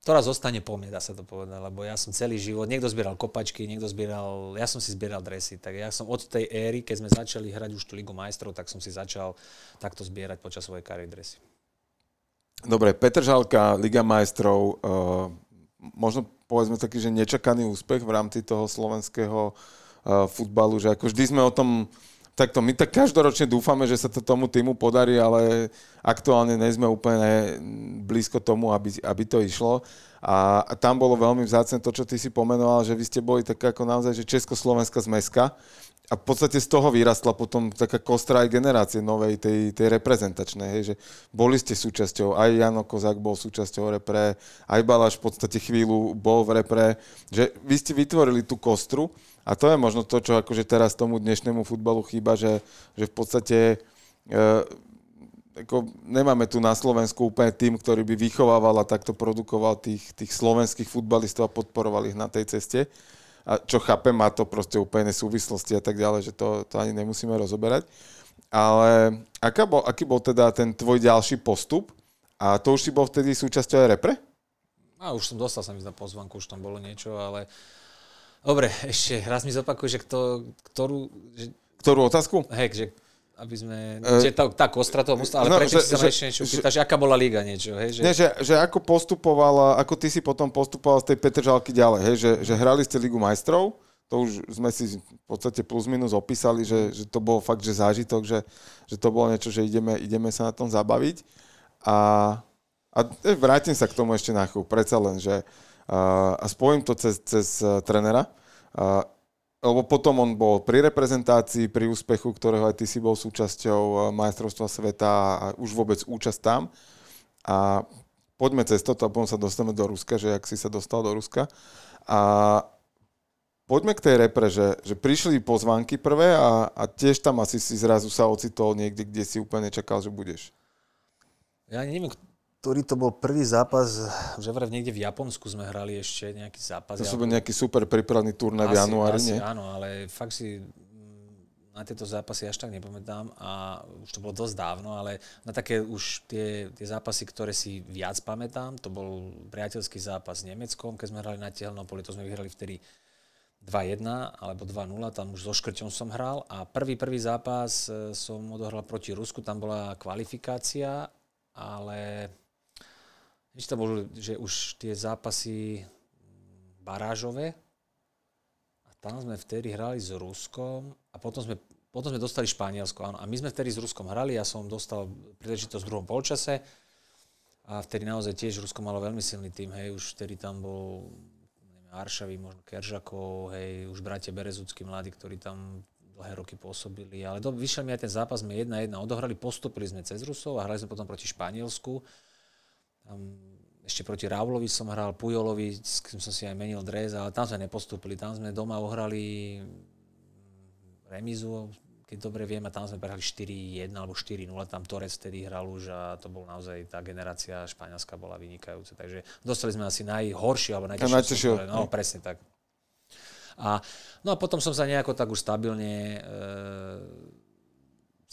ktorá zostane po mne, dá sa to povedať, lebo ja som celý život, niekto zbieral kopačky, niekto zbieral, ja som si zbieral dresy, tak ja som od tej éry, keď sme začali hrať už tú Ligu majstrov, tak som si začal takto zbierať počas svojej kariéry dresy. Dobre, Petržalka, Liga majstrov, uh, možno povedzme taký, že nečakaný úspech v rámci toho slovenského uh, futbalu, že ako vždy sme o tom takto, my tak každoročne dúfame, že sa to tomu týmu podarí, ale aktuálne nie sme úplne blízko tomu, aby, aby to išlo. A, a tam bolo veľmi vzácne to, čo ty si pomenoval, že vy ste boli tak ako naozaj, že Československá zmeska a v podstate z toho vyrastla potom taká kostra aj generácie novej, tej, tej reprezentačnej, hej, že boli ste súčasťou, aj Jano Kozák bol súčasťou repre, aj Balaš v podstate chvíľu bol v repre, že vy ste vytvorili tú kostru a to je možno to, čo akože teraz tomu dnešnému futbalu chýba, že, že v podstate e, ako nemáme tu na Slovensku úplne tým, ktorý by vychovával a takto produkoval tých, tých slovenských futbalistov a podporoval ich na tej ceste a čo chápem, má to proste úplne súvislosti a tak ďalej, že to, to ani nemusíme rozoberať. Ale aká bol, aký bol teda ten tvoj ďalší postup? A to už si bol vtedy súčasťou aj repre? A už som dostal sa mi na pozvanku, už tam bolo niečo, ale... Dobre, ešte raz mi zopakuj, že kto, ktorú... Že... Ktorú otázku? Hej, že aby sme... Uh, že tá, tá kostra toho musela, ale no, predtým si sa ešte niečo pýta, že aká bola liga niečo, hej? Že... Nie, že, že ako postupovala, ako ty si potom postupoval z tej Petržalky ďalej, hej? Že, že hrali ste Ligu majstrov, to už sme si v podstate plus minus opísali, že, že to bol fakt, že zážitok, že, že to bolo niečo, že ideme, ideme sa na tom zabaviť. A, a e, vrátim sa k tomu ešte na chvíľu, predsa len, že a, spojím to cez, cez uh, trenera. Lebo potom on bol pri reprezentácii, pri úspechu, ktorého aj ty si bol súčasťou eh, majstrovstva sveta a už vôbec účasť tam. A poďme cez toto a potom sa dostaneme do Ruska, že ak si sa dostal do Ruska. A poďme k tej repre, že, že prišli pozvánky prvé a, a tiež tam asi si zrazu sa ocitol niekde, kde si úplne čakal, že budeš. Ja neviem, ktorý to bol prvý zápas, že vraj niekde v Japonsku sme hrali ešte nejaký zápas. To sú ja, nejaký super pripravný turnaj v januári, nie? Áno, ale fakt si mm, na tieto zápasy až tak nepamätám a už to bolo dosť dávno, ale na také už tie, tie zápasy, ktoré si viac pamätám, to bol priateľský zápas s Nemeckom, keď sme hrali na Tehelnopoli, to sme vyhrali vtedy 2-1 alebo 2-0, tam už so Škrťom som hral a prvý, prvý zápas e, som odohral proti Rusku, tam bola kvalifikácia, ale Ešte to bolo, že už tie zápasy barážové a tam sme vtedy hrali s Ruskom a potom sme, potom sme dostali Španielsko. Áno. A my sme vtedy s Ruskom hrali, ja som dostal príležitosť v druhom polčase a vtedy naozaj tiež Rusko malo veľmi silný tým, hej, už vtedy tam bol Aršavý, možno Keržakov, hej, už bratia Berezuckí mladí, ktorí tam dlhé roky pôsobili, ale do, vyšiel mi aj ten zápas, sme 1-1 odohrali, postupili sme cez Rusov a hrali sme potom proti Španielsku tam ešte proti Raulovi som hral, Pujolovi, s kým som si aj menil dres, ale tam sme nepostúpili. Tam sme doma ohrali remizu, keď dobre vieme, tam sme prehrali 4-1 alebo 4-0, tam Torres vtedy hral už a to bol naozaj, tá generácia španielská bola vynikajúca. Takže dostali sme asi najhorší alebo najťažšie. No, presne tak. A, no a potom som sa nejako tak už stabilne e,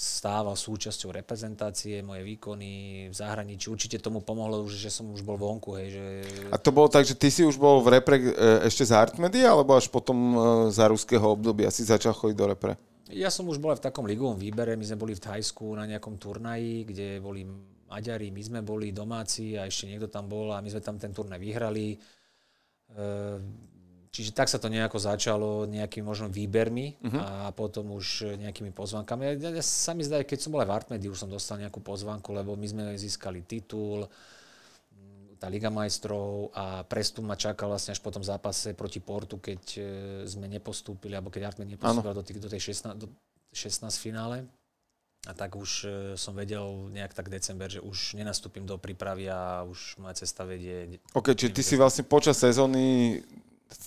stával súčasťou reprezentácie, moje výkony v zahraničí. Určite tomu pomohlo už, že som už bol vonku. Hej, že... A to bolo tak, že ty si už bol v repre e, ešte za Artmedia, alebo až potom e, za ruského obdobia si začal chodiť do repre? Ja som už bol v takom ligovom výbere, my sme boli v Thajsku na nejakom turnaji, kde boli Maďari, my sme boli domáci a ešte niekto tam bol a my sme tam ten turnaj vyhrali. E, Čiže tak sa to nejako začalo nejakými možno výbermi uh-huh. a potom už nejakými pozvankami. Ja, ja, sa mi zdá, keď som bol aj v Artmedi, už som dostal nejakú pozvanku, lebo my sme získali titul, mm, tá Liga majstrov a prestup ma čakal vlastne až po tom zápase proti Portu, keď e, sme nepostúpili, alebo keď Artmed nepostúpil do, tých, do tej 16, do 16 finále. A tak už e, som vedel nejak tak december, že už nenastúpim do prípravy a už moja cesta vedie... OK, čiže ty si vlastne počas sezóny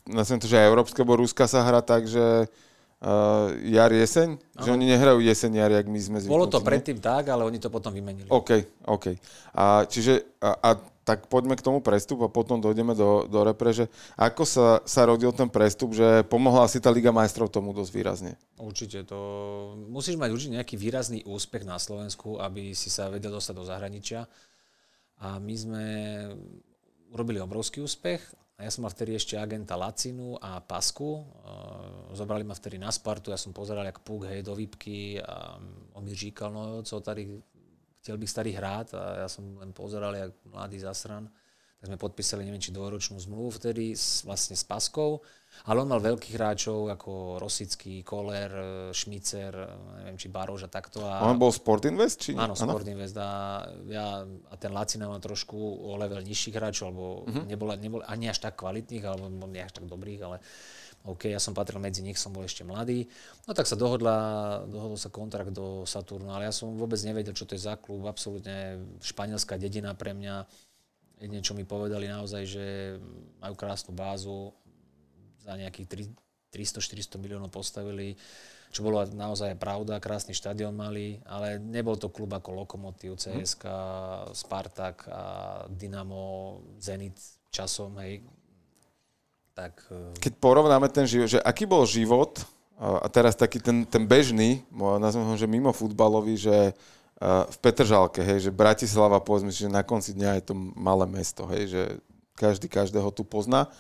nazvem to, že aj európska, bo Ruska sa hrá tak, že uh, jar, jeseň? Ano. Že oni nehrajú jeseň, jar, jak my sme zvyknutí. Bolo to predtým tak, ale oni to potom vymenili. OK, OK. A, čiže, a, a tak poďme k tomu prestup a potom dojdeme do, do repre, že ako sa, sa rodil ten prestup, že pomohla si tá Liga majstrov tomu dosť výrazne? Určite, to musíš mať určite nejaký výrazný úspech na Slovensku, aby si sa vedel dostať do zahraničia. A my sme urobili obrovský úspech a ja som mal vtedy ešte agenta Lacinu a Pasku. Zobrali ma vtedy na Spartu, ja som pozeral, jak Puk, hej, do výpky a on mi říkal, no co tady, chcel bych starý hrát a ja som len pozeral, jak mladý zasran. Tak sme podpísali, neviem, či dvoročnú zmluvu vtedy s, vlastne s Paskou. Ale on mal veľkých hráčov ako Rosický, Koller, Šmicer, neviem, či Barož a takto. A... On bol Sport Invest? Či... Áno, Sport Invest. A, ja, a ten Lacina mal trošku o level nižších hráčov, alebo uh-huh. nebol, nebol ani až tak kvalitných, alebo nie až tak dobrých, ale OK, ja som patril medzi nich, som bol ešte mladý. No tak sa dohodla, dohodol sa kontrakt do Saturnu, ale ja som vôbec nevedel, čo to je za klub, absolútne španielská dedina pre mňa. Jedine, čo mi povedali naozaj, že majú krásnu bázu, za nejakých 300-400 miliónov postavili, čo bolo naozaj pravda, krásny štadión mali, ale nebol to klub ako Lokomotív, CSK, Spartak a Dynamo, Zenit časom, hej. Tak, e, Keď porovnáme ten život, že aký bol život, a teraz taký ten, ten bežný, nazvem ho, že mimo futbalový, že v Petržalke, hej, že Bratislava, povedzme že na konci dňa je to malé mesto, hej, že každý každého tu pozná.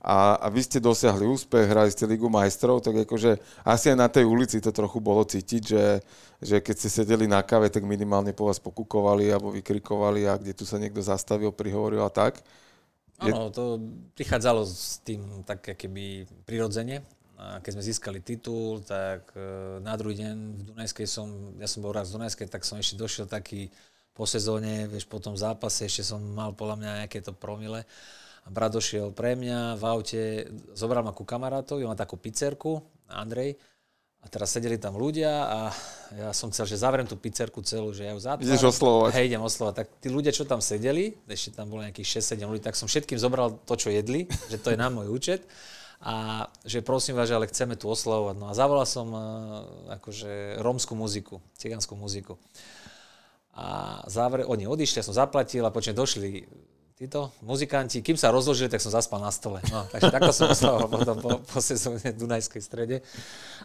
A, a vy ste dosiahli úspech, hrali ste Ligu majstrov, tak akože asi aj na tej ulici to trochu bolo cítiť, že, že keď ste sedeli na kave, tak minimálne po vás pokukovali alebo vykrikovali a kde tu sa niekto zastavil, prihovoril a tak. Áno, to prichádzalo s tým tak keby prirodzene. A keď sme získali titul, tak e, na druhý deň v Dunajskej som, ja som bol raz v Dunajskej, tak som ešte došiel taký po sezóne, vieš, po tom zápase ešte som mal podľa mňa nejaké to promile. Brat došiel pre mňa v aute, zobral ma ku kamarátovi, má takú pizzerku, Andrej, a teraz sedeli tam ľudia a ja som chcel, že zavriem tú pizzerku celú, že ja ju zatváram. Ideš oslovovať. Hej, idem oslovať. Tak tí ľudia, čo tam sedeli, ešte tam bolo nejakých 6-7 ľudí, tak som všetkým zobral to, čo jedli, že to je na môj účet. A že prosím vás, ale chceme tu oslavovať. No a zavolal som uh, akože rómskú muziku, cigánsku muziku. A závre, oni odišli, ja som zaplatil a počne došli títo muzikanti, kým sa rozložili, tak som zaspal na stole. No, takže takto som ostal potom po, po sezóne Dunajskej strede.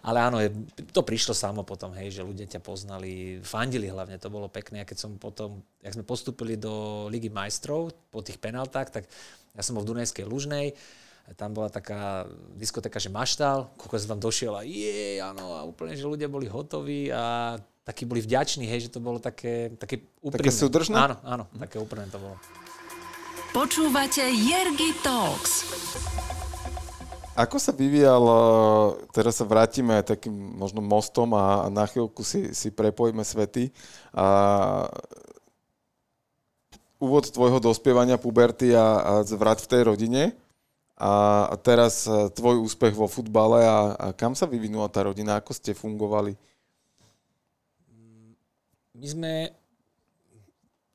Ale áno, je, to prišlo samo potom, hej, že ľudia ťa poznali, fandili hlavne, to bolo pekné. A keď som potom, jak sme postupili do Ligy majstrov po tých penaltách, tak ja som bol v Dunajskej Lužnej, tam bola taká diskotéka, že maštal, koľko som tam došiel a je, áno, a úplne, že ľudia boli hotoví a takí boli vďační, hej, že to bolo také, také úprimné. Také súdržné? Áno, áno, také úprimné to bolo. Počúvate Jergy Talks. Ako sa vyvíjal, e, teraz sa vrátime takým možno mostom a na chvíľku si, si prepojíme svety. A úvod tvojho dospievania, puberty a, a zvrat v tej rodine. A teraz e, tvoj úspech vo futbale a, a kam sa vyvinula tá rodina, ako ste fungovali? My sme,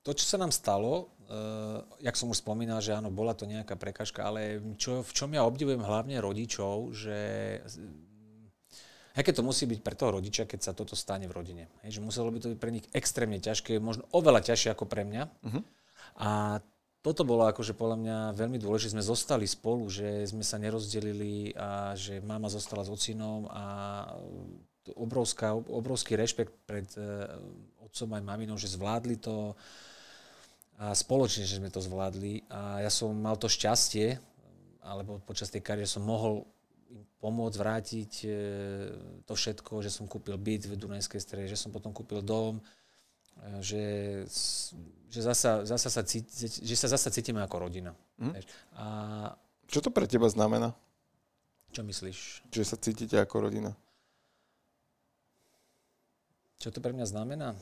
to čo sa nám stalo, Uh, jak som už spomínal, že áno, bola to nejaká prekažka, ale čo, v čom ja obdivujem hlavne rodičov, že aké to musí byť pre toho rodiča, keď sa toto stane v rodine. Hej, že muselo by to byť pre nich extrémne ťažké, možno oveľa ťažšie ako pre mňa. Uh-huh. A toto bolo akože podľa mňa veľmi dôležité, sme zostali spolu, že sme sa nerozdelili a že mama zostala s ocinom a obrovská, obrovský rešpekt pred uh, otcom aj maminou, že zvládli to, a spoločne, že sme to zvládli. A ja som mal to šťastie, alebo počas tej kariéry som mohol im pomôcť vrátiť e, to všetko, že som kúpil byt v Dunajskej strede, že som potom kúpil dom, e, že, že, zasa, zasa sa cíti, že sa zasa cítime ako rodina. Mm. A, Čo to pre teba znamená? Čo myslíš? Že sa cítite ako rodina. Čo to pre mňa znamená?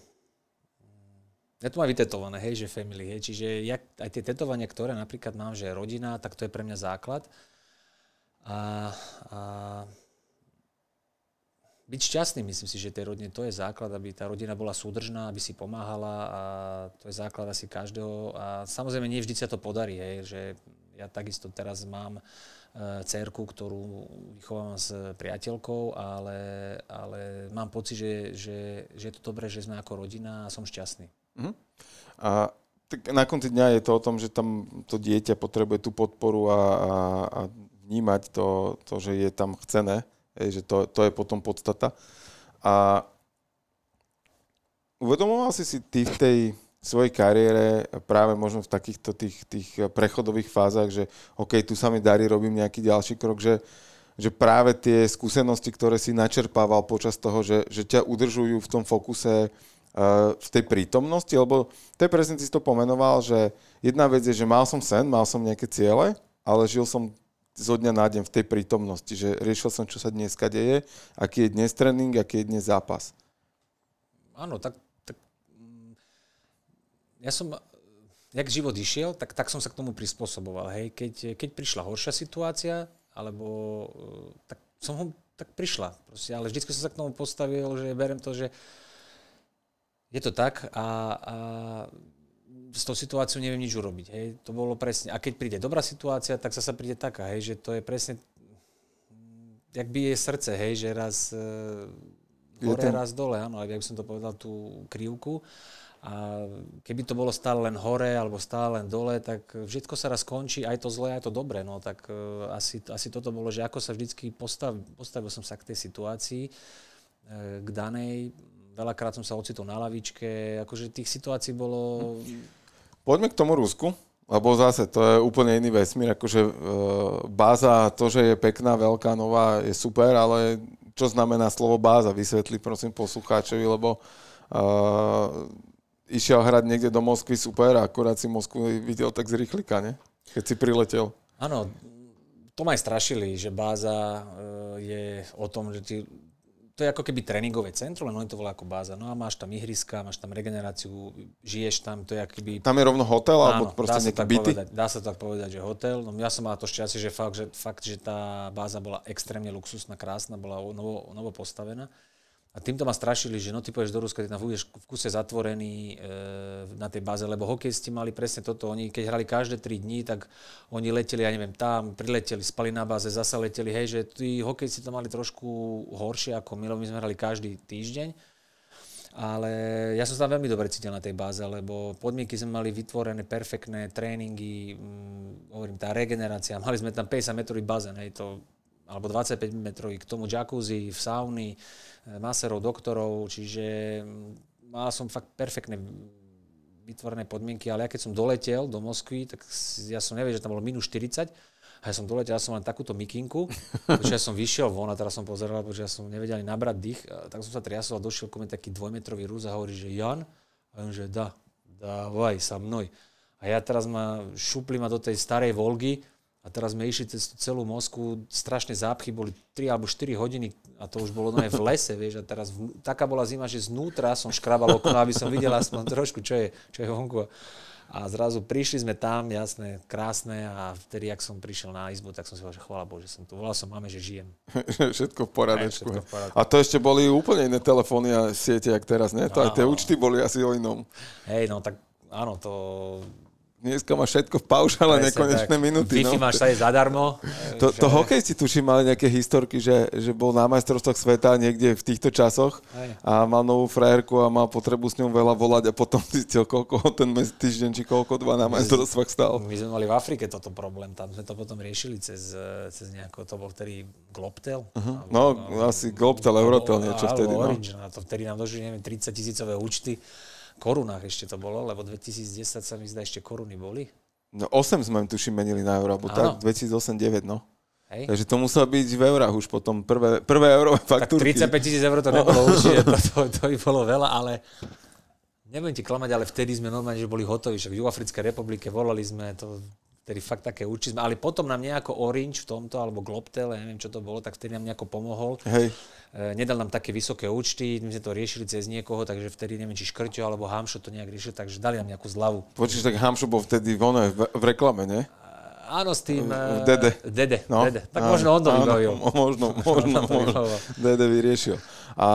Ja to mám vytetované, hej, že family, hej, čiže ja, aj tie tetovania, ktoré napríklad mám, že rodina, tak to je pre mňa základ. A, a byť šťastný, myslím si, že tej rodine to je základ, aby tá rodina bola súdržná, aby si pomáhala a to je základ asi každého. A samozrejme, nie vždy sa to podarí, hej, že ja takisto teraz mám uh, cerku, ktorú vychovám s priateľkou, ale, ale mám pocit, že, že, že je to dobré, že sme ako rodina a som šťastný. Uh-huh. A tak na konci dňa je to o tom, že tam to dieťa potrebuje tú podporu a, a, a vnímať to, to, že je tam chcené, že to, to je potom podstata. A uvedomoval si si ty v tej svojej kariére práve možno v takýchto tých, tých prechodových fázach, že OK, tu sa mi darí, robím nejaký ďalší krok, že, že práve tie skúsenosti, ktoré si načerpával počas toho, že, že ťa udržujú v tom fokuse v tej prítomnosti, lebo je presne si to pomenoval, že jedna vec je, že mal som sen, mal som nejaké ciele, ale žil som zo dňa na deň v tej prítomnosti, že riešil som, čo sa dneska deje, aký je dnes tréning, aký je dnes zápas. Áno, tak, tak mm, ja som, jak život išiel, tak, tak som sa k tomu prispôsoboval. Hej. Keď, keď prišla horšia situácia, alebo tak som ho, tak prišla. Proste, ale vždy som sa k tomu postavil, že berem to, že je to tak a, a s tou situáciou neviem nič urobiť. Hej. To bolo presne. A keď príde dobrá situácia, tak sa príde taká, hej, že to je presne jak bije srdce, hej, že raz uh, hore, ten... raz dole, áno, ak by som to povedal, tú krivku. A keby to bolo stále len hore alebo stále len dole, tak všetko sa raz končí, aj to zlé, aj to dobré. No tak uh, asi, asi toto bolo, že ako sa vždycky postav, postavil som sa k tej situácii, uh, k danej, Veľakrát som sa ocitol na lavičke, akože tých situácií bolo... Poďme k tomu Rusku. Lebo zase, to je úplne iný vesmír, akože e, báza, to, že je pekná, veľká, nová, je super, ale čo znamená slovo báza? Vysvetli prosím poslucháčovi, lebo e, išiel hrať niekde do Moskvy, super, a akurát si Moskvu videl tak z rýchlika, ne? Keď si priletel. Áno, to ma aj strašili, že báza e, je o tom, že ti to je ako keby tréningové centrum, len oni to volajú ako báza. No a máš tam ihriska, máš tam regeneráciu, žiješ tam, to je keby... Tam je rovno hotel, Áno, alebo proste nejaké byty? Povedať, dá sa tak povedať, že hotel. No ja som mal to šťastie, že fakt, že fakt, že tá báza bola extrémne luxusná, krásna, bola novo, novo postavená. A týmto ma strašili, že no ty pôjdeš do Ruska, ty tam budeš v kuse zatvorený e, na tej báze, lebo hokejisti mali presne toto. Oni keď hrali každé 3 dní, tak oni leteli, ja neviem, tam, prileteli, spali na báze, zasa leteli. Hej, že tí hokejisti to mali trošku horšie ako my, lebo my sme hrali každý týždeň. Ale ja som sa tam veľmi dobre cítil na tej báze, lebo podmienky sme mali vytvorené, perfektné tréningy, hm, hovorím, tá regenerácia. Mali sme tam 50 metrový bazén, hej, to, alebo 25 metrový, k tomu jacuzzi, v sauny, maserov, doktorov, čiže mm, mal som fakt perfektné vytvorené podmienky, ale ja keď som doletel do Moskvy, tak ja som nevedel, že tam bolo minus 40 a ja som doletel, ja som len takúto mikinku, že ja som vyšiel von a teraz som pozeral, že ja som nevedel ani nabrať dých, tak som sa triasol a došiel ku mne taký dvojmetrový rúz a hovorí, že Jan, a on že da, dávaj sa mnou. A ja teraz ma šupli ma do tej starej Volgy, a teraz sme išli cez celú Moskvu, strašné zápchy, boli 3 alebo 4 hodiny a to už bolo v lese, vieš, a teraz v, taká bola zima, že znútra som škrabal okno, aby som videl aspoň trošku, čo je, čo je vonku. A zrazu prišli sme tam, jasné, krásne a vtedy, ak som prišiel na izbu, tak som si povedal, že chvála Bože, som tu. Volal som máme, že žijem. všetko v poradečku. všetko v poradečku. A to ešte boli úplne iné telefóny a siete, jak teraz, ne? To aj tie účty boli asi o inom. Hej, no tak áno, to Dneska máš všetko v paušale, nekonečné tak. minúty. Wi-Fi no. máš tady zadarmo. To, to hokej si tuším mali nejaké historky, že, že bol na majstrovstvách sveta niekde v týchto časoch Aj. a mal novú frajerku a mal potrebu s ňou veľa volať a potom zistil, koľko ten týždeň či koľko dva na majstrovstvách stal. My sme mali v Afrike toto problém, tam sme to potom riešili cez, cez nejako, to bol vtedy Globtel. Uh-huh. Alebo, no, alebo, asi Globtel, Eurotel niečo vtedy. No. Orange, no. to vtedy nám došli, neviem, 30 tisícové účty korunách ešte to bolo, lebo 2010 sa mi zdá ešte koruny boli. No 8 sme tuším menili na euro, alebo tak 2008-2009, no. Hej. Takže to muselo byť v eurách už potom prvé, prvé eurové faktúrky. Tak 35 tisíc eur to nebolo určite, to, to, to by bolo veľa, ale nebudem ti klamať, ale vtedy sme normálne, že boli hotoví, však v Jugoafrickej republike volali sme to, vtedy fakt také určite ale potom nám nejako Orange v tomto, alebo Globtel, ja neviem čo to bolo, tak vtedy nám nejako pomohol. Hej. E, nedal nám také vysoké účty, my sme to riešili cez niekoho, takže vtedy neviem, či Škrťo alebo Hamšo to nejak riešil, takže dali nám nejakú zľavu. Počíš, tak Hamšo bol vtedy v, v reklame, ne? Áno, s tým... V Dede. Dede, no. Dede. Tak áno, možno on to vybavil. Možno, možno, možno. Dede vyriešil. A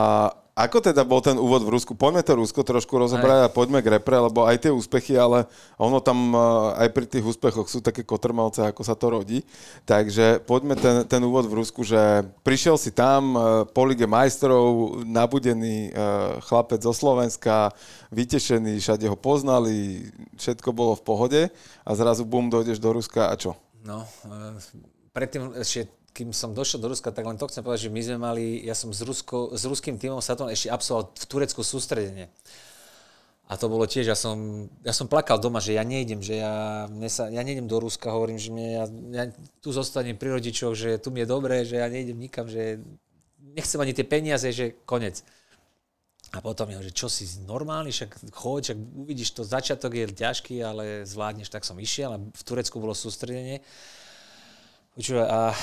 ako teda bol ten úvod v Rusku? Poďme to Rusko trošku rozobrať a poďme k repre, lebo aj tie úspechy, ale ono tam eh, aj pri tých úspechoch sú také kotrmelce, ako sa to rodí. Takže poďme ten, ten úvod v Rusku, že prišiel si tam eh, po Lige majstrov, nabudený eh, chlapec zo Slovenska, vytešený, všade ho poznali, všetko bolo v pohode a zrazu bum, dojdeš do Ruska a čo? No, predtým ešte kým som došiel do Ruska, tak len to chcem povedať, že my sme mali, ja som s, Rusko, s ruským týmom Saturn ešte absolvoval v Turecku sústredenie. A to bolo tiež, ja som, ja som plakal doma, že ja nejdem, že ja, sa, ja nejdem do Ruska, hovorím, že mne, ja, ja tu zostanem pri rodičoch, že tu mi je dobré, že ja nejdem nikam, že nechcem ani tie peniaze, že konec. A potom je, že čo si normálny, však choď, však uvidíš, to začiatok je ťažký, ale zvládneš, tak som išiel a v Turecku bolo sústredenie. Počúvaj, a e,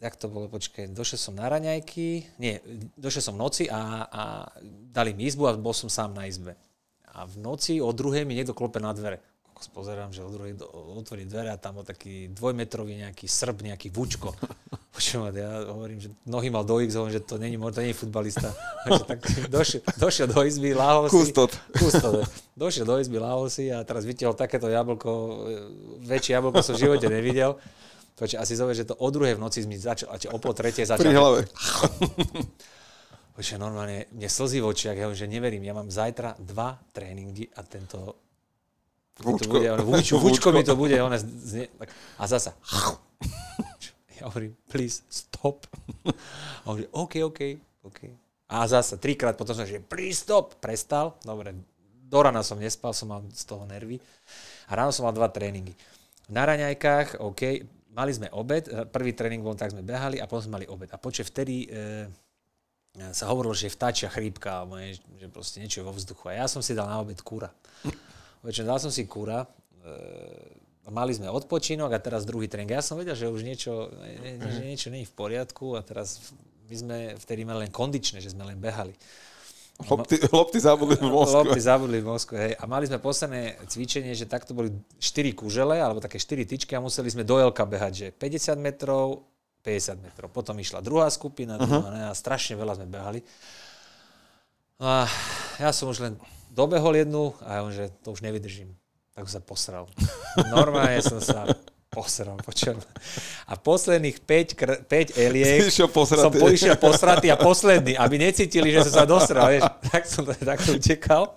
jak to bolo, počkaj, došiel som na raňajky, nie, došiel som v noci a, a dali mi izbu a bol som sám na izbe. A v noci o druhej mi niekto klope na dvere. Pozerám, že o druhej otvorí dvere a tam bol taký dvojmetrový nejaký srb, nejaký vúčko. Počúvať, ja hovorím, že nohy mal do X, hovorím, že to není, to není futbalista. tak došiel, došiel do izby, láhol si. Kustot. Kustot. Došiel do izby, láhol si a teraz vytiahol takéto jablko, väčšie jablko som v živote nevidel. Počuť, asi zover, že to o druhej v noci mi začal, o pol tretie začal. Pri hlave. Počuť, normálne, mne slzí v očiach, ja že neverím, ja mám zajtra dva tréningy a tento Vúčko. To bude, vúčko, vúčko mi to bude, ona znie, tak, a zasa. Ja hovorím, please, stop. A hovorím, OK, OK, OK. A zasa trikrát potom som že please, stop. Prestal. Dobre, do rana som nespal, som mal z toho nervy. A ráno som mal dva tréningy. Na raňajkách, OK, mali sme obed, prvý tréning bol, tak sme behali a potom sme mali obed. A počuť vtedy e, sa hovorilo, že vtáčia chrípka, alebo je, že proste niečo je vo vzduchu. A ja som si dal na obed kúra. Večer dal som si kúra, e, mali sme odpočinok a teraz druhý tréning. Ja som vedel, že už niečo, ne, že niečo nie je v poriadku a teraz my sme vtedy mali len kondičné, že sme len behali. Lopty, lopty zabudli v mozku. Lopty zabudli v mozku, hej. A mali sme posledné cvičenie, že takto boli 4 kužele, alebo také 4 tyčky a museli sme do Jelka behať, že 50 metrov, 50 metrov. Potom išla druhá skupina, uh-huh. ne, a strašne veľa sme behali. A ja som už len dobehol jednu a ja že to už nevydržím. Tak sa posral. Normálne som sa posral. Počujem. A posledných 5, kr- 5 eliek som poišiel posratý a posledný, aby necítili, že som sa dosral. Vieš. Tak som, tak som utekal.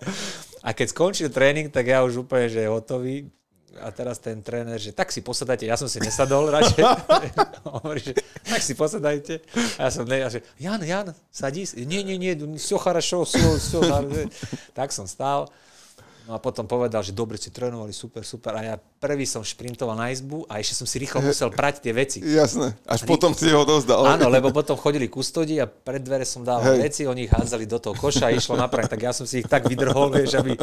A keď skončil tréning, tak ja už úplne, že hotový a teraz ten tréner, že tak si posadajte, ja som si nesadol radšej. Hovorí, že tak si posadajte. A ja som ne, a že Jan, Jan, sadí Nie, nie, nie, все хорошо, все, все. Tak som stál. No a potom povedal, že dobre ste trénovali, super, super. A ja prvý som šprintoval na izbu a ešte som si rýchlo musel prať tie veci. Jasné, až a potom si ho dozdal. Áno, lebo potom chodili kustodi a pred dvere som dal Hej. veci, oni ich hádzali do toho koša a išlo napraviť. Tak ja som si ich tak vydrhol, vieš, aby...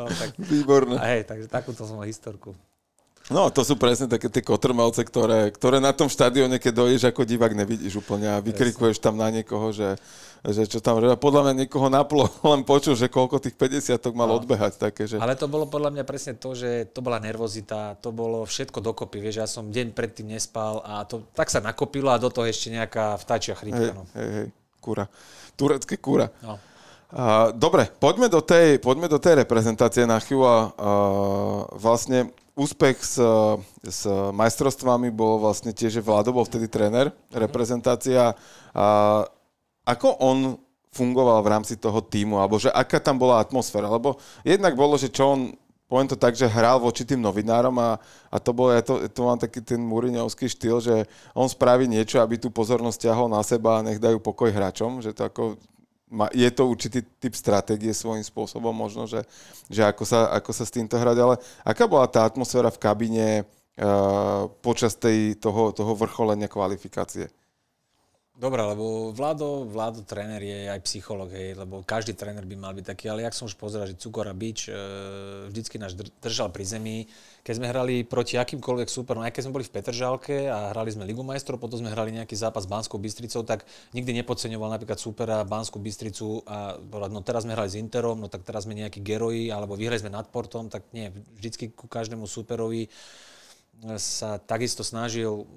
No, tak... Výborné. Hej, takže takúto som mal historku. No, to sú presne také tie kotrmelce, ktoré, ktoré na tom štadióne, keď dojdeš ako divák, nevidíš úplne a vykrikuješ tam na niekoho, že že čo tam, že podľa mňa niekoho naplo, len počul, že koľko tých 50 mal no. odbehať. Také, že... Ale to bolo podľa mňa presne to, že to bola nervozita, to bolo všetko dokopy, vieš, ja som deň predtým nespal a to tak sa nakopilo a do toho ešte nejaká vtáčia chrípka. Hej, no. hej, hej, kúra. Turecké kúra. No. Uh, dobre, poďme do tej, poďme do tej reprezentácie na chvíľu a uh, vlastne úspech s, s majstrovstvami bol vlastne tiež, že Vlado bol vtedy tréner, reprezentácia. A ako on fungoval v rámci toho týmu, alebo že aká tam bola atmosféra, lebo jednak bolo, že čo on poviem to tak, že hral voči tým novinárom a, a to bol, ja to, to mám taký ten Muriňovský štýl, že on spraví niečo, aby tú pozornosť ťahol na seba a nech dajú pokoj hráčom, že to ako je to určitý typ stratégie svojím spôsobom možno, že, že ako, sa, ako sa s týmto hrať, ale aká bola tá atmosféra v kabine uh, počas tej, toho, toho vrcholenia kvalifikácie? Dobre, lebo Vlado, Vlado tréner je aj psycholog, hej, lebo každý tréner by mal byť taký, ale jak som už pozeral, že Cukor a Bič e, vždycky nás držal pri zemi. Keď sme hrali proti akýmkoľvek súperom, aj keď sme boli v Petržalke a hrali sme Ligu majstrov, potom sme hrali nejaký zápas s Banskou Bystricou, tak nikdy nepodceňoval napríklad súpera Banskú Bystricu a no teraz sme hrali s Interom, no tak teraz sme nejakí geroji, alebo vyhrali sme nad Portom, tak nie, vždycky ku každému súperovi sa takisto snažil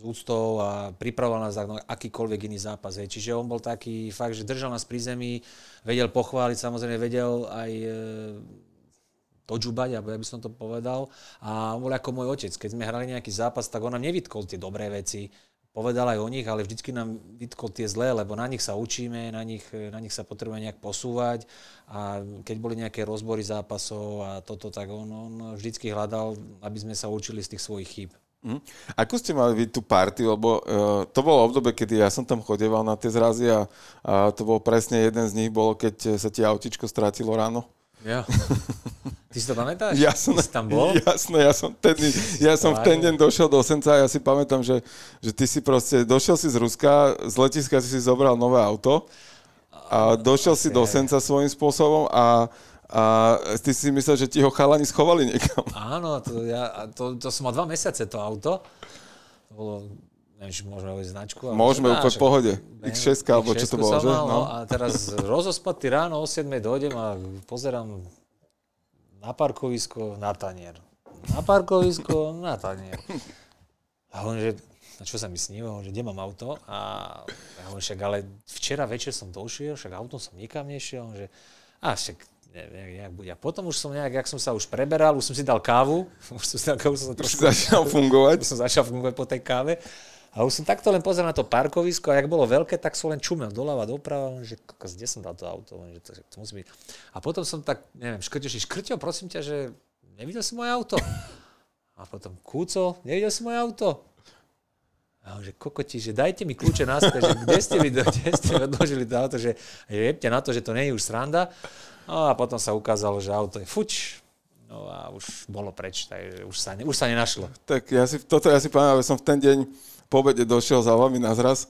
s úctou a pripravoval nás na akýkoľvek iný zápas. Hej. Čiže on bol taký fakt, že držal nás pri zemi, vedel pochváliť, samozrejme vedel aj e, točubať, ja by som to povedal. A on bol ako môj otec. Keď sme hrali nejaký zápas, tak on nám nevytkol tie dobré veci. Povedal aj o nich, ale vždycky nám vytkol tie zlé, lebo na nich sa učíme, na nich, na nich sa potrebujeme nejak posúvať. A keď boli nejaké rozbory zápasov a toto, tak on, on vždycky hľadal, aby sme sa učili z tých svojich chýb. Mm. Ako ste mali vy tú party, lebo uh, to bolo obdobie, kedy ja som tam chodeval na tie zrazy a, a to bol presne jeden z nich, bolo keď sa ti autičko strátilo ráno. Ja. Ty si to pamätáš? Ja som, ty si tam bol? Jasné, ja som, ten, ja som v ten deň došiel do Senca a ja si pamätám, že, že ty si proste, došiel si z Ruska, z letiska si si zobral nové auto a došiel si do Senca svojím spôsobom a a ty si myslel, že ti ho chalani schovali niekam. Áno, to, ja, to, to som mal dva mesiace, to auto. To bolo, neviem, či môžeme hovoriť značku. Ale môžeme, úplne v pohode. X6, alebo čo to bolo, že? Mal, no. A teraz rozospatý ráno o 7 dojdem a pozerám na parkovisko, na tanier. Na parkovisko, na tanier. A on, že, na čo sa mi sníva, že kde mám auto? A ja hovorím, však ale včera večer som došiel, však autom som nikam nešiel, že a však jak bude. A potom už som nejak, jak som sa už preberal, už som si dal kávu, už som si dal kávu, som sa trošku... začal fungovať. Už som začal fungovať po tej káve. A už som takto len pozeral na to parkovisko a jak bolo veľké, tak som len čumel doľava, doprava, že kde som dal to auto, že to, to musí byť. A potom som tak, neviem, škrťo, škrťo, prosím ťa, že nevidel si moje auto? A potom, Kúco, nevidel si moje auto? A on, že kokoti, že dajte mi kľúče naspäť, že kde ste mi, kde ste odložili to auto, že jebte na to, že to nie je už sranda. No a potom sa ukázalo, že auto je fuč, No a už bolo preč, takže už sa, ne, už sa nenašlo. Tak ja si, toto ja si pamätám, som v ten deň po obede došiel za vami na zraz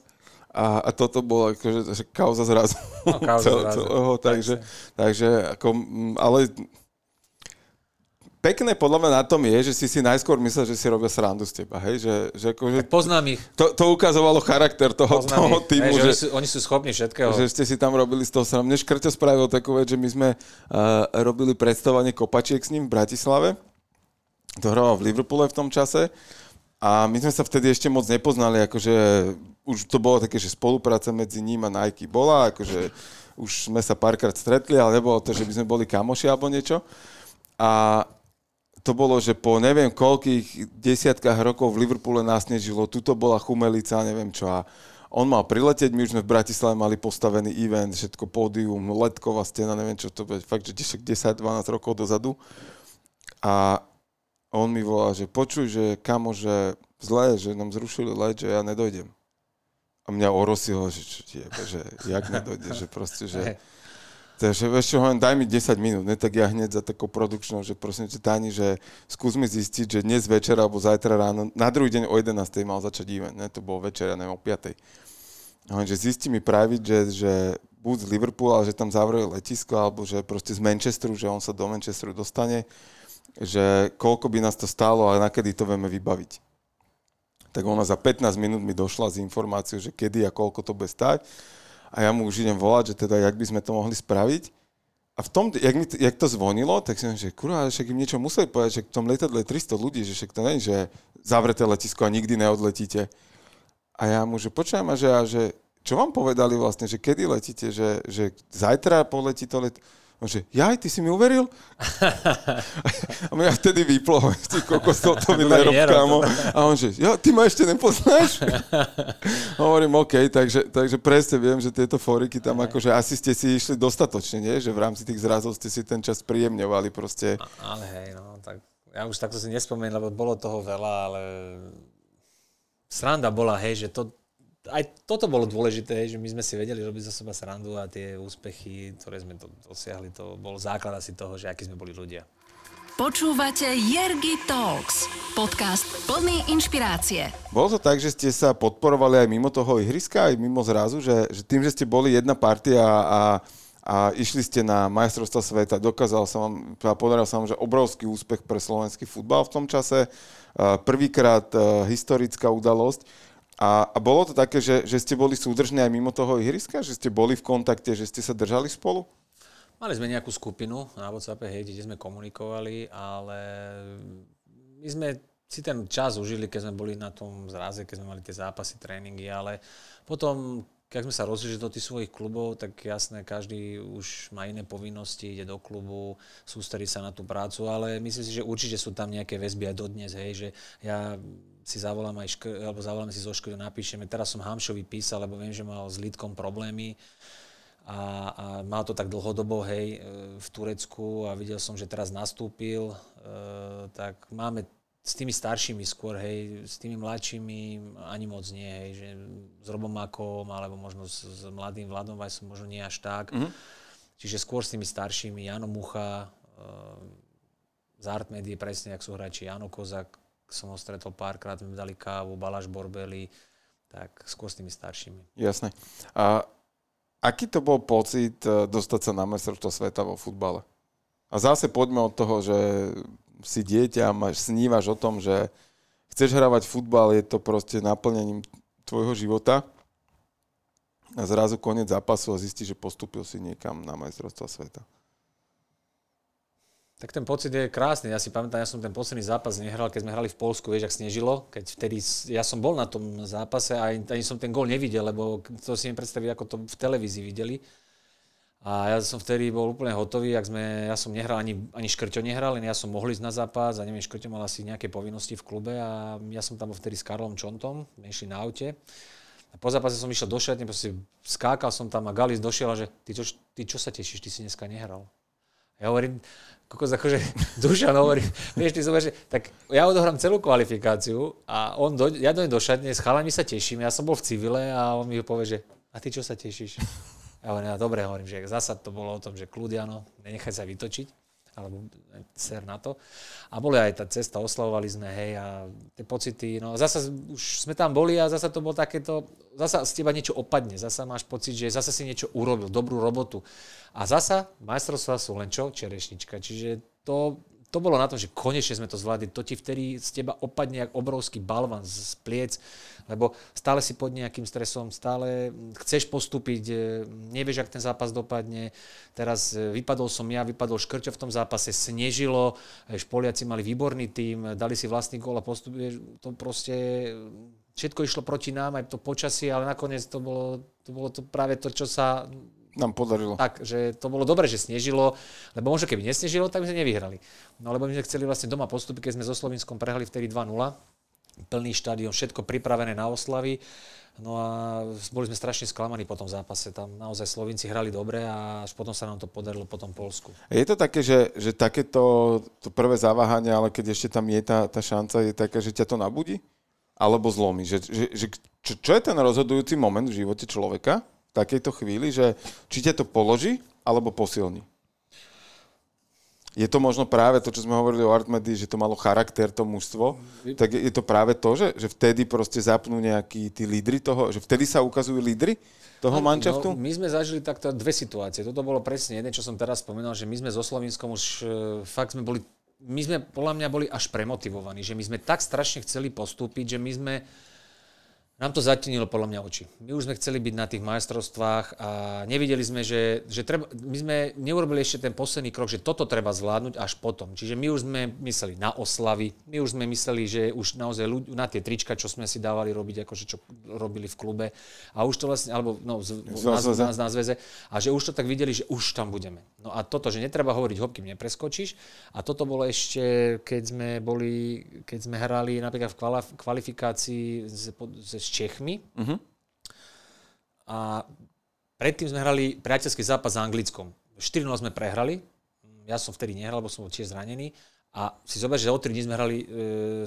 a, a toto bolo akože že kauza zrazu. No, kauza Cel, zrazu. celého, takže, takže ako, mm, ale pekné podľa mňa na tom je, že si si najskôr myslel, že si robia srandu z teba, hej, že, že akože Poznám ich. to, to ukazovalo charakter toho, Poznám toho ich. týmu, Hej, že, že, oni, sú, oni sú schopní všetkého. že ste si tam robili z toho sram. Mne Škrťo spravil takú vec, že my sme uh, robili predstavovanie kopačiek s ním v Bratislave. To hrával v Liverpoole v tom čase. A my sme sa vtedy ešte moc nepoznali, akože už to bolo také, že spolupráca medzi ním a Nike bola, akože už sme sa párkrát stretli, ale nebolo to, že by sme boli kamoši alebo niečo. A to bolo, že po neviem koľkých desiatkách rokov v Liverpoole nás nežilo, tuto bola chumelica, neviem čo. A on mal priletieť, my už sme v Bratislave mali postavený event, všetko pódium, letková stena, neviem čo to bude, fakt, že 10-12 rokov dozadu. A on mi volá, že počuj, že kamo, že zlé, že nám zrušili let, že ja nedojdem. A mňa orosilo, že čo ti že jak nedojde, že proste, že... Takže čo, hovorím, daj mi 10 minút, ne, tak ja hneď za takou produkčnou, že prosím ťa, Tani, že skús mi zistiť, že dnes večer alebo zajtra ráno, na druhý deň o 11. mal začať event, ne, to bolo večer, ja neviem, o 5. Hovorím, že zisti mi private, že, že buď z Liverpoolu, ale že tam zavreli letisko, alebo že proste z Manchesteru, že on sa do Manchesteru dostane, že koľko by nás to stálo a nakedy to vieme vybaviť. Tak ona za 15 minút mi došla s informáciou, že kedy a koľko to bude stať a ja mu už idem volať, že teda jak by sme to mohli spraviť. A v tom, jak, mi, jak to zvonilo, tak hovorím, že kurva, však im niečo museli povedať, že v tom letadle je 300 ľudí, že však to je, že zavreté letisko a nikdy neodletíte. A ja mu, že počujem, a že, a že čo vám povedali vlastne, že kedy letíte, že, že zajtra poletí to let... On že, jaj, ty si mi uveril? a mňa vtedy vyplo, ty kokos, to, to mi tak nerob, kámo. A on že, ja, ty ma ešte nepoznáš? Hovorím, OK, takže, takže presne viem, že tieto foriky tam akože asi ste si išli dostatočne, nie? Že v rámci tých zrazov ste si ten čas príjemňovali proste. Ale hej, no, tak ja už takto si nespomeniem, lebo bolo toho veľa, ale sranda bola, hej, že to, aj toto bolo dôležité, že my sme si vedeli robiť zo seba srandu a tie úspechy, ktoré sme to dosiahli, to bol základ asi toho, že akí sme boli ľudia. Počúvate Jergy Talks, podcast plný inšpirácie. Bolo to tak, že ste sa podporovali aj mimo toho ihriska, aj mimo zrazu, že, že tým, že ste boli jedna partia a, a išli ste na majstrovstva sveta, dokázal sa vám, podaril sa vám, že obrovský úspech pre slovenský futbal v tom čase, Uh, prvýkrát uh, historická udalosť. A, a bolo to také, že, že ste boli súdržní aj mimo toho ihriska? Že ste boli v kontakte, že ste sa držali spolu? Mali sme nejakú skupinu na WhatsAppe, hej, kde sme komunikovali, ale my sme si ten čas užili, keď sme boli na tom zraze, keď sme mali tie zápasy, tréningy, ale potom, keď sme sa rozlišili do tých svojich klubov, tak jasné, každý už má iné povinnosti, ide do klubu, sústredí sa na tú prácu, ale myslím si, že určite sú tam nejaké väzby aj dodnes, hej, že ja si zavolám aj škr, alebo zavoláme si zo školy, napíšeme, teraz som Hamšovi písal, lebo viem, že mal s Lidkom problémy, a, a mal to tak dlhodobo, hej, v Turecku a videl som, že teraz nastúpil, e, tak máme s tými staršími skôr, hej, s tými mladšími ani moc nie, hej, že s Robom Makom, alebo možno s, s mladým Vladom Vajsom, možno nie až tak. Mm-hmm. Čiže skôr s tými staršími, Jano Mucha, e, z Artmedie, presne, ak sú hráči Jano Kozak, som ho stretol párkrát, sme dali kávu, Balaš Borbeli, tak skôr s tými staršími. Jasné. A aký to bol pocit e, dostať sa na mestrovstvo sveta vo futbale? A zase poďme od toho, že si dieťa, máš, snívaš o tom, že chceš hravať futbal, je to proste naplnením tvojho života a zrazu koniec zápasu a zistíš, že postúpil si niekam na majstrovstva sveta. Tak ten pocit je krásny. Ja si pamätám, ja som ten posledný zápas nehral, keď sme hrali v Polsku, vieš, ak snežilo, keď vtedy, ja som bol na tom zápase a ani som ten gól nevidel, lebo to si nepredstaviť, ako to v televízii videli. A ja som vtedy bol úplne hotový, ak sme, ja som nehral, ani, ani Škrťo nehral, len ja som mohol ísť na zápas a neviem, Škrťo mal asi nejaké povinnosti v klube a ja som tam bol vtedy s Karlom Čontom, išli na aute. A po zápase som išiel do šatne, proste skákal som tam a Galis došiel a že ty čo, ty čo sa tešíš, ty si dneska nehral. Ja hovorím, kokos akože Dušan hovorí, vieš, ty zober, že, tak ja odohrám celú kvalifikáciu a on do, ja dojdem do šatne, s chalami sa teším, ja som bol v civile a on mi povie, že a ty čo sa tešíš? Ja hovorím, ja dobre hovorím, že zasa to bolo o tom, že kľud, áno, nenechaj sa vytočiť. Alebo ser na to. A boli aj tá cesta, oslavovali sme, hej, a tie pocity, no zasa už sme tam boli a zasa to bolo takéto, zasa z teba niečo opadne, zasa máš pocit, že zasa si niečo urobil, dobrú robotu. A zasa majstrovstvá sú len čo? Čerešnička. Čiže to, to bolo na tom, že konečne sme to zvládli. To ti vtedy z teba opadne jak obrovský balvan z pliec, lebo stále si pod nejakým stresom, stále chceš postúpiť, e, nevieš, ak ten zápas dopadne. Teraz e, vypadol som ja, vypadol Škrťo v tom zápase, snežilo, Špoliaci mali výborný tým, dali si vlastný gól a postupuje, to proste všetko išlo proti nám, aj to počasie, ale nakoniec to bolo, to bolo to práve to, čo sa nám podarilo. Tak, že to bolo dobre, že snežilo, lebo možno keby nesnežilo, tak by sme nevyhrali. No lebo my sme chceli vlastne doma postupy, keď sme so Slovinskom prehrali vtedy 2-0, plný štadión, všetko pripravené na oslavy. No a boli sme strašne sklamaní po tom zápase. Tam naozaj Slovinci hrali dobre a až potom sa nám to podarilo po tom Polsku. Je to také, že, že takéto to prvé zaváhanie, ale keď ešte tam je tá, tá šanca, je taká, že ťa to nabudí? Alebo zlomí? Že, že, že, čo, čo je ten rozhodujúci moment v živote človeka, takejto chvíli, že či ťa to položí alebo posilní? Je to možno práve to, čo sme hovorili o Artmedy, že to malo charakter, to mužstvo, tak je to práve to, že, že vtedy proste zapnú nejakí tí lídry toho, že vtedy sa ukazujú lídry toho no, manšaftu? No, my sme zažili takto dve situácie. Toto bolo presne jedné, čo som teraz spomínal, že my sme so Slovinskom už e, fakt sme boli, my sme podľa mňa boli až premotivovaní, že my sme tak strašne chceli postúpiť, že my sme nám to zatinilo podľa mňa oči. My už sme chceli byť na tých majstrovstvách a nevideli sme, že, že treba, my sme neurobili ešte ten posledný krok, že toto treba zvládnuť až potom. Čiže my už sme mysleli na oslavy, my už sme mysleli, že už naozaj ľudí, na tie trička, čo sme si dávali robiť, akože čo robili v klube a už to vlastne, alebo no, z, na, na, na zväze, a že už to tak videli, že už tam budeme. No a toto, že netreba hovoriť hop, kým nepreskočíš a toto bolo ešte, keď sme boli, keď sme hrali napríklad v kvalifikácii z, z Čechmi. Uh-huh. A predtým sme hrali priateľský zápas s Anglickom. 4 sme prehrali. Ja som vtedy nehral, lebo som bol tiež zranený. A si zober, že o 3 dní sme hrali e,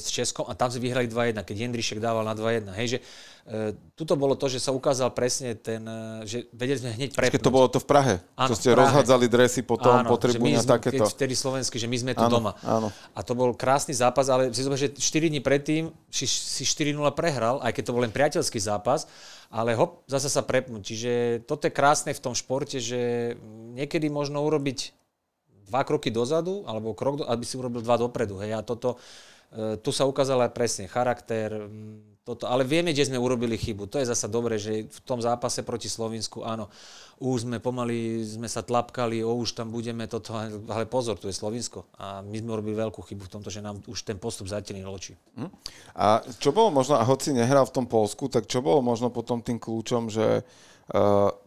s Českom a tam sme vyhrali 2-1, keď Jendrišek dával na 2-1. Hej, že e, tuto bolo to, že sa ukázal presne ten, e, že vedeli sme hneď prepnúť. Keď to bolo to v Prahe, áno, čo ste rozhádzali dresy potom áno, po tribúne takéto. Keď vtedy slovenský, že my sme tu áno, doma. Áno. A to bol krásny zápas, ale si zober, že 4 dní predtým si, si 4-0 prehral, aj keď to bol len priateľský zápas, ale hop, zase sa prepnúť. Čiže toto je krásne v tom športe, že niekedy možno urobiť dva kroky dozadu, alebo krok, do, aby si urobil dva dopredu. Hej. A toto, e, tu sa ukázal aj presne charakter, toto, ale vieme, kde sme urobili chybu. To je zasa dobré, že v tom zápase proti Slovensku, áno, už sme pomaly, sme sa tlapkali, o už tam budeme toto, ale pozor, tu je Slovinsko. A my sme urobili veľkú chybu v tomto, že nám už ten postup zatienil oči. Hm? A čo bolo možno, a hoci nehral v tom Polsku, tak čo bolo možno potom tým kľúčom, že Uh,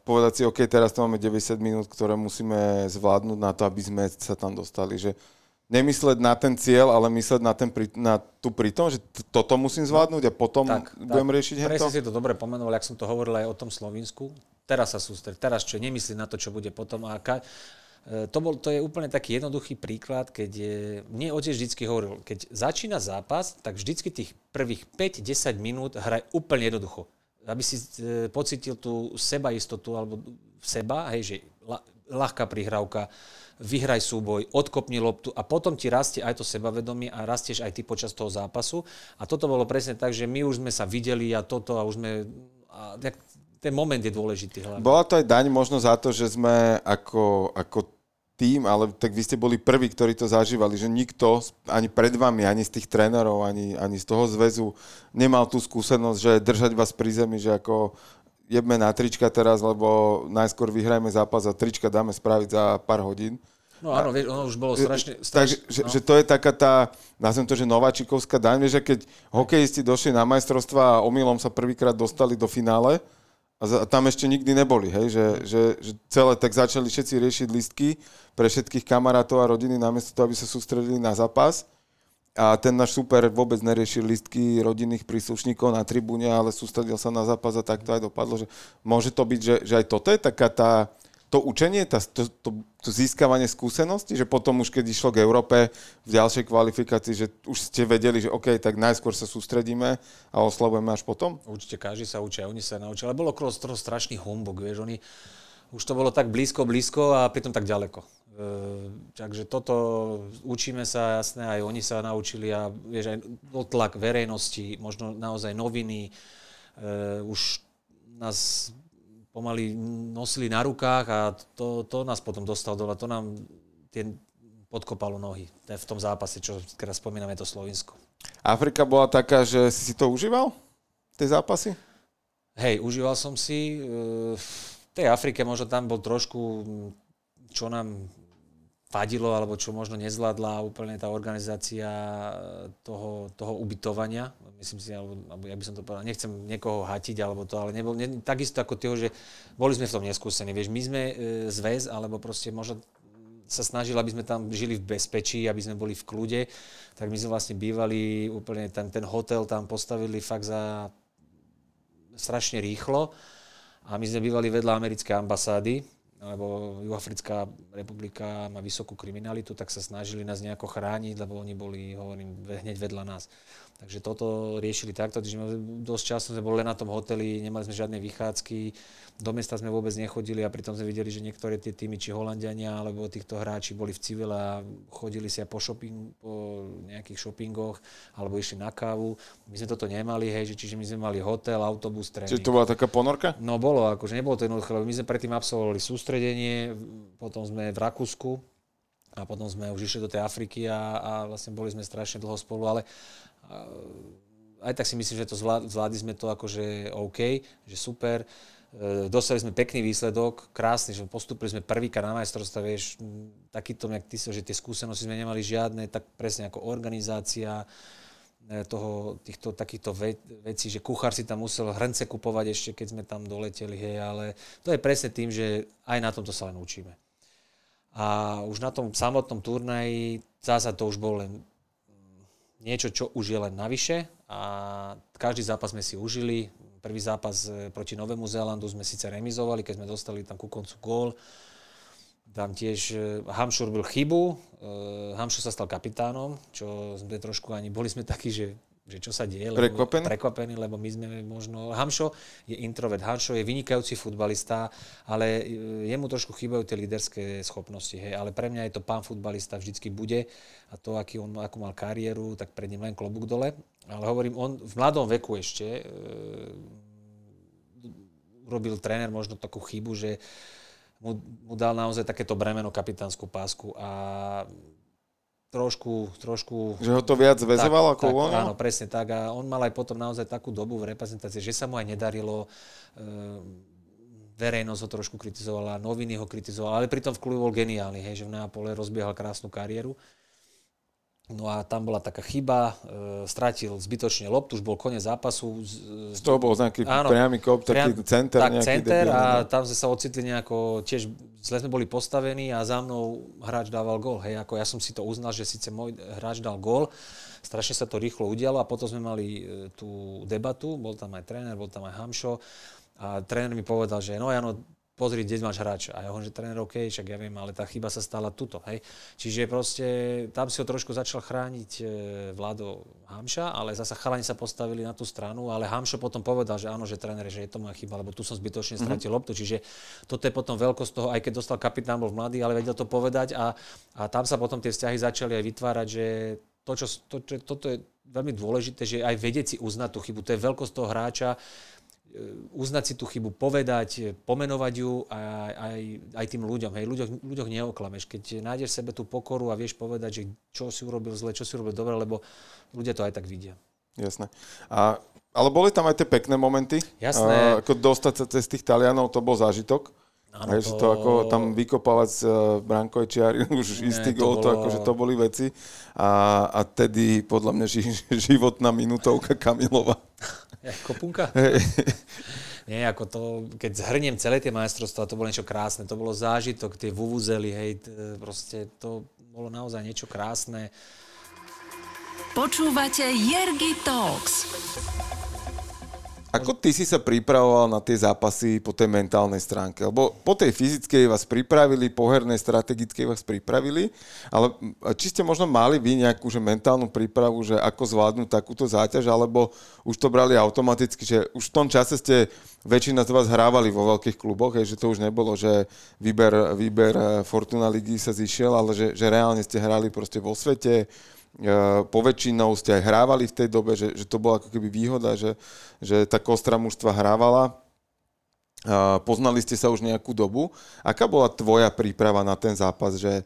povedať si, OK, teraz to máme 90 minút, ktoré musíme zvládnuť na to, aby sme sa tam dostali. Že nemysleť na ten cieľ, ale mysleť na, ten, na tú pritom, že toto musím zvládnuť a potom tak, budem tak, riešiť hento? Presne si to dobre pomenoval, ak som to hovoril aj o tom Slovensku. Teraz sa sústred, teraz čo, nemyslí na to, čo bude potom. A ka, e, to, bol, to je úplne taký jednoduchý príklad, keď je, mne otec vždycky hovoril, keď začína zápas, tak vždycky tých prvých 5-10 minút hraj úplne jednoducho aby si e, pocitil tú sebaistotu alebo seba, hej, že ľahká prihrávka, vyhraj súboj, odkopni loptu a potom ti rastie aj to sebavedomie a rastieš aj ty počas toho zápasu. A toto bolo presne tak, že my už sme sa videli a toto a už sme... A ten moment je dôležitý hlavne. Bola to aj daň možno za to, že sme ako, ako tým, ale tak vy ste boli prví, ktorí to zažívali, že nikto ani pred vami, ani z tých trénerov, ani, ani z toho zväzu nemal tú skúsenosť, že držať vás pri zemi, že ako jebme na trička teraz, lebo najskôr vyhrajme zápas a trička dáme spraviť za pár hodín. No áno, vieš, ono už bolo strašne... strašne Takže, no. že, že to je taká tá, nazvem to, že nováčikovská daň, vieš, že keď hokejisti došli na majstrovstva a omylom sa prvýkrát dostali do finále, a tam ešte nikdy neboli, hej, že, že, že celé tak začali všetci riešiť listky pre všetkých kamarátov a rodiny, namiesto toho, aby sa sústredili na zápas. A ten náš super vôbec neriešil listky rodinných príslušníkov na tribúne, ale sústredil sa na zápas a tak to aj dopadlo, že môže to byť, že, že aj toto je taká tá, to učenie, tá, to, to, to získavanie skúsenosti, že potom už keď išlo k Európe v ďalšej kvalifikácii, že už ste vedeli, že OK, tak najskôr sa sústredíme a oslavujeme až potom? Určite každý sa učí, oni sa naučili. Ale bolo okolo toho strašný humbug, vieš, oni už to bolo tak blízko, blízko a pritom tak ďaleko. takže toto učíme sa, jasné, aj oni sa naučili a vieš, aj tlak verejnosti, možno naozaj noviny, uh, už nás pomaly nosili na rukách a to, to nás potom dostalo dole, to nám tie podkopalo nohy v tom zápase, čo teraz spomíname to Slovinsko. Afrika bola taká, že si to užíval? Tie zápasy? Hej, užíval som si. V tej Afrike možno tam bol trošku, čo nám vadilo, alebo čo možno nezvládla úplne tá organizácia e, toho, toho ubytovania. Myslím si, alebo, alebo ja by som to povedal, nechcem niekoho hatiť, alebo to, ale nebol, ne, takisto ako toho, že boli sme v tom neskúsení. Vieš, my sme e, zväz, alebo proste možno sa snažili, aby sme tam žili v bezpečí, aby sme boli v kľude, tak my sme vlastne bývali úplne, ten, ten hotel tam postavili fakt za strašne rýchlo a my sme bývali vedľa americkej ambasády, lebo Juhoafrická republika má vysokú kriminalitu, tak sa snažili nás nejako chrániť, lebo oni boli, hovorím, hneď vedľa nás. Takže toto riešili takto, že dosť času sme boli len na tom hoteli, nemali sme žiadne vychádzky, do mesta sme vôbec nechodili a pritom sme videli, že niektoré tie týmy, či Holandiania, alebo týchto hráči boli v civile a chodili si aj po, shopping, po nejakých shoppingoch, alebo išli na kávu. My sme toto nemali, hej, že čiže my sme mali hotel, autobus, tréning. Čiže to bola taká ponorka? No bolo, akože nebolo to jednoduché, lebo my sme predtým absolvovali sústredenie, potom sme v Rakúsku, a potom sme už išli do tej Afriky a, a vlastne boli sme strašne dlho spolu, ale aj tak si myslím, že to zvládli sme to akože OK, že super. Dostali sme pekný výsledok, krásny, že postupili sme prvýkrát na majstrovstve, vieš, takýto, jak ty že tie skúsenosti sme nemali žiadne, tak presne ako organizácia e, toho, týchto takýchto ve- vecí, že kuchár si tam musel hrnce kupovať ešte, keď sme tam doleteli, hej, ale to je presne tým, že aj na tomto sa len učíme. A už na tom samotnom turnaji zasa to už bol len niečo, čo už je len navyše a každý zápas sme si užili, Prvý zápas e, proti Novému Zélandu sme síce remizovali, keď sme dostali tam ku koncu gól. Tam tiež e, Hamšur byl chybu, e, Hamšur sa stal kapitánom, čo sme trošku ani, boli sme takí, že že čo sa deje. Lebo, prekvapený? lebo my sme možno... Hamšo je introvert, Hamšo je vynikajúci futbalista, ale jemu trošku chýbajú tie líderské schopnosti. Hej. Ale pre mňa je to pán futbalista, vždycky bude. A to, aký on, akú mal kariéru, tak pred ním len klobúk dole. Ale hovorím, on v mladom veku ešte e, urobil tréner možno takú chybu, že mu, mu dal naozaj takéto bremeno kapitánsku pásku a trošku, trošku... Že ho to viac väzoval ako tak, on? Áno, presne tak. A on mal aj potom naozaj takú dobu v reprezentácii, že sa mu aj nedarilo. E, verejnosť ho trošku kritizovala, noviny ho kritizovala, ale pritom v klubu bol geniálny, hej, že v Neapole rozbiehal krásnu kariéru. No a tam bola taká chyba, e, stratil zbytočne loptu, už bol koniec zápasu. Z toho bol nejaký áno, priamy kop, taký priam, center. Tak, center debil, a no. tam sme sa ocitli nejako, tiež zle sme boli postavení a za mnou hráč dával gól. Hej, ako ja som si to uznal, že síce môj hráč dal gól, strašne sa to rýchlo udialo a potom sme mali e, tú debatu, bol tam aj tréner, bol tam aj Hamšo a tréner mi povedal, že no Jano, pozri, kde máš hráča. A ja hovorím, že tréner, OK, však ja viem, ale tá chyba sa stala tuto. Hej. Čiže proste tam si ho trošku začal chrániť e, Vlado Hamša, ale zasa chalani sa postavili na tú stranu, ale Hamšo potom povedal, že áno, že tréner, že je to moja chyba, lebo tu som zbytočne mhm. stratil mm-hmm. loptu. Čiže toto je potom veľkosť toho, aj keď dostal kapitán, bol mladý, ale vedel to povedať a, a tam sa potom tie vzťahy začali aj vytvárať, že to, čo, to, čo, toto je veľmi dôležité, že aj vedieť si uznať tú chybu. To je veľkosť toho hráča, uznať si tú chybu, povedať, e, pomenovať ju aj, aj, aj tým ľuďom. Hej, ľuďoch, ľuďoch neoklameš. Keď nájdeš sebe tú pokoru a vieš povedať, že čo si urobil zle, čo si urobil dobre, lebo ľudia to aj tak vidia. Jasné. A, ale boli tam aj tie pekné momenty. Jasné. A, ako dostať sa cez tých Talianov, to bol zážitok. Áno, to... to ako tam vykopávať z uh, Brankojčiari už Nie, istý gol, to, bolo... to akože to boli veci. A, a tedy podľa mňa ži, životná minútovka Kamilova. Kopunka? Nie, ako to, keď zhrniem celé tie majstrovstvá, to bolo niečo krásne, to bolo zážitok, tie vuvuzely, hej, proste to bolo naozaj niečo krásne. Počúvate Jergy Talks. Ako ty si sa pripravoval na tie zápasy po tej mentálnej stránke? Lebo po tej fyzickej vás pripravili, po hernej strategickej vás pripravili, ale či ste možno mali vy nejakú že mentálnu prípravu, že ako zvládnuť takúto záťaž, alebo už to brali automaticky, že už v tom čase ste väčšina z vás hrávali vo veľkých kluboch, že to už nebolo, že výber, výber eh, Fortuna ligy sa zišiel, ale že, že reálne ste hrali proste vo svete, poväčšinou ste aj hrávali v tej dobe, že, že to bola ako keby výhoda, že, že tá kostra mužstva hrávala. Poznali ste sa už nejakú dobu. Aká bola tvoja príprava na ten zápas? Že,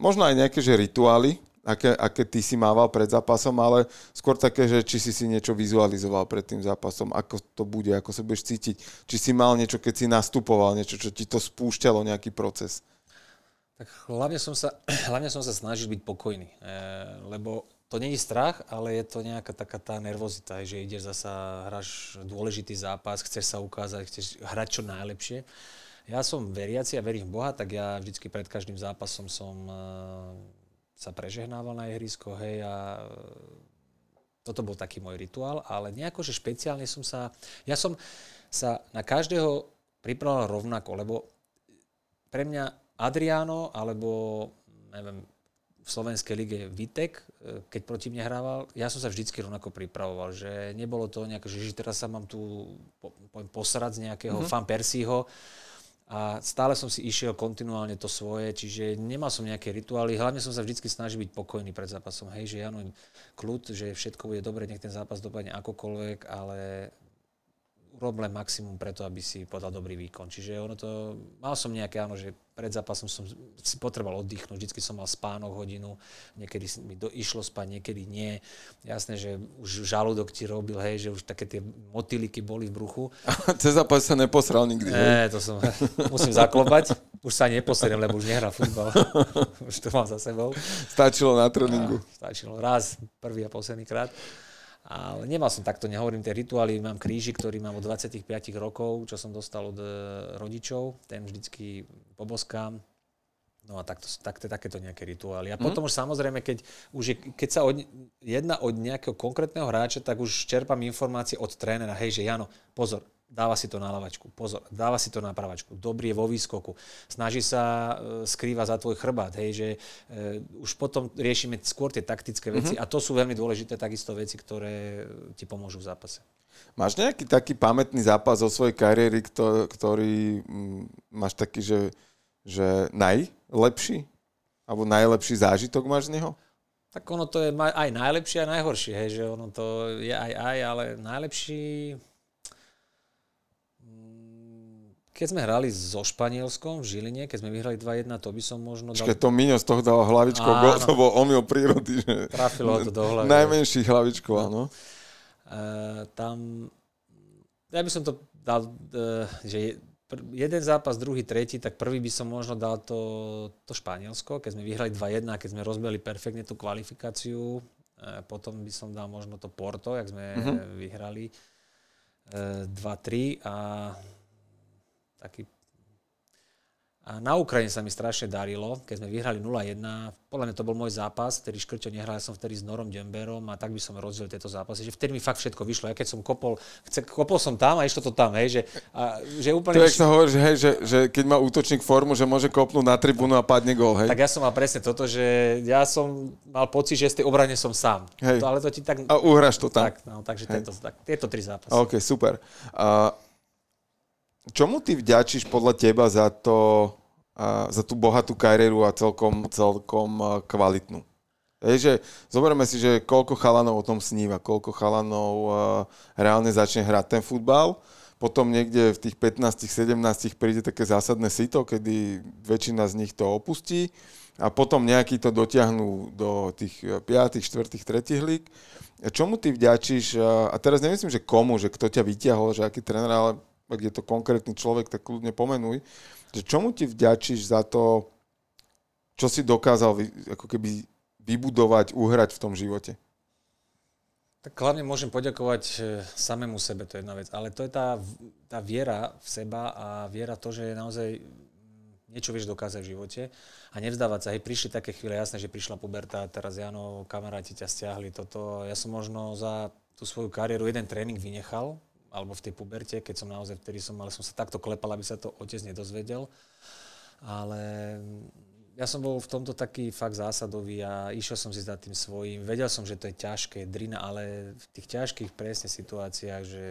možno aj nejaké že rituály, aké, aké ty si mával pred zápasom, ale skôr také, že či si si niečo vizualizoval pred tým zápasom, ako to bude, ako sa budeš cítiť, či si mal niečo, keď si nastupoval, niečo, čo ti to spúšťalo, nejaký proces. Tak hlavne som sa, hlavne som sa snažil byť pokojný, e, lebo to není strach, ale je to nejaká taká tá nervozita, že ideš zasa, hráš dôležitý zápas, chceš sa ukázať, chceš hrať čo najlepšie. Ja som veriaci a verím v Boha, tak ja vždycky pred každým zápasom som e, sa prežehnával na ihrisko, hej, a toto bol taký môj rituál, ale nejako, že špeciálne som sa, ja som sa na každého pripravoval rovnako, lebo pre mňa Adriano alebo neviem, v Slovenskej lige Vitek, e, keď proti mne hrával, ja som sa vždycky rovnako pripravoval, že nebolo to nejaké, že teraz sa mám tu poviem, posrať z nejakého mm-hmm. fan Persího a stále som si išiel kontinuálne to svoje, čiže nemal som nejaké rituály, hlavne som sa vždycky snažil byť pokojný pred zápasom, hej, že Jano, kľud, že všetko bude dobre, nech ten zápas dopadne akokoľvek, ale urob len maximum preto, aby si podal dobrý výkon. Čiže ono to, mal som nejaké, áno, že pred zápasom som si potreboval oddychnúť, vždycky som mal spánok hodinu, niekedy mi do, išlo spať, niekedy nie. Jasné, že už žalúdok ti robil, hej, že už také tie motýliky boli v bruchu. Cez zápas sa neposral nikdy, Ne, to som, musím zaklopať. Už sa neposeriem, lebo už nehrá futbal. už to mám za sebou. Stačilo na tréningu. Stačilo raz, prvý a posledný krát. Ale nemal som takto, nehovorím tie rituály, mám kríži, ktorý mám od 25 rokov, čo som dostal od e, rodičov, ten vždycky poboskám. No a takto, takto, takéto nejaké rituály. A mm. potom už samozrejme, keď, už je, keď sa od, jedna od nejakého konkrétneho hráča, tak už čerpám informácie od trénera, hej, že Jano, pozor, dáva si to na lavačku, pozor, dáva si to na pravačku, dobrý je vo výskoku, snaží sa e, skrýva za tvoj chrbát, hej, že e, už potom riešime skôr tie taktické veci mm-hmm. a to sú veľmi dôležité takisto veci, ktoré ti pomôžu v zápase. Máš nejaký taký pamätný zápas zo svojej kariéry, ktorý, ktorý máš taký, že, že najlepší? Alebo najlepší zážitok máš z neho? Tak ono to je aj najlepšie, aj najhoršie, hej, že ono to je aj aj, ale najlepší Keď sme hrali so Španielskom v Žiline, keď sme vyhrali 2-1, to by som možno dal... Keď to Miňo z toho dal hlavičkou gol, to bol omyl prírody. Že... Trafilo to do hlavy. Najmenší hlavičkou, áno. Uh, tam... Ja by som to dal, uh, že jeden zápas, druhý, tretí, tak prvý by som možno dal to, to Španielsko, keď sme vyhrali 2-1, keď sme rozbili perfektne tú kvalifikáciu. Uh, potom by som dal možno to Porto, jak sme uh-huh. vyhrali 2-3 a taký a na Ukrajine sa mi strašne darilo, keď sme vyhrali 0-1. Podľa mňa to bol môj zápas, ktorý Škrťo nehral, ja som vtedy s Norom Demberom a tak by som rozdiel tieto zápasy. Že vtedy mi fakt všetko vyšlo. Ja keď som kopol, chce, kopol som tam a išlo to tam, hej, že, a, že úplne... To je, sa hovorí, že, hej, že, že, keď má útočník formu, že môže kopnúť na tribúnu a padne gol, hej? Tak ja som mal presne toto, že ja som mal pocit, že z tej obrane som sám. Hej. To, ale to ti tak... A uhraš to tam. Tak, no, takže tieto, tak, tieto tri zápasy. OK, super. Uh, čomu ty vďačíš podľa teba za to, za tú bohatú kariéru a celkom, celkom kvalitnú? Je, zoberme si, že koľko chalanov o tom sníva, koľko chalanov reálne začne hrať ten futbal, potom niekde v tých 15-17 príde také zásadné sito, kedy väčšina z nich to opustí a potom nejakí to dotiahnú do tých 5., 4., 3. lík. Čomu ty vďačíš, a teraz nemyslím, že komu, že kto ťa vyťahol, že aký tréner, ale ak je to konkrétny človek, tak kľudne pomenuj, že čomu ti vďačíš za to, čo si dokázal ako keby vybudovať, uhrať v tom živote? Tak hlavne môžem poďakovať e, samému sebe, to je jedna vec. Ale to je tá, tá viera v seba a viera to, že naozaj niečo vieš dokázať v živote a nevzdávať sa. Hej, prišli také chvíle, jasné, že prišla puberta, teraz Jano, kamaráti ťa stiahli toto. Ja som možno za tú svoju kariéru jeden tréning vynechal, alebo v tej puberte, keď som naozaj, vtedy som, ale som sa takto klepal, aby sa to otec nedozvedel. Ale ja som bol v tomto taký fakt zásadový a išiel som si za tým svojím. Vedel som, že to je ťažké, drina, ale v tých ťažkých presne situáciách, že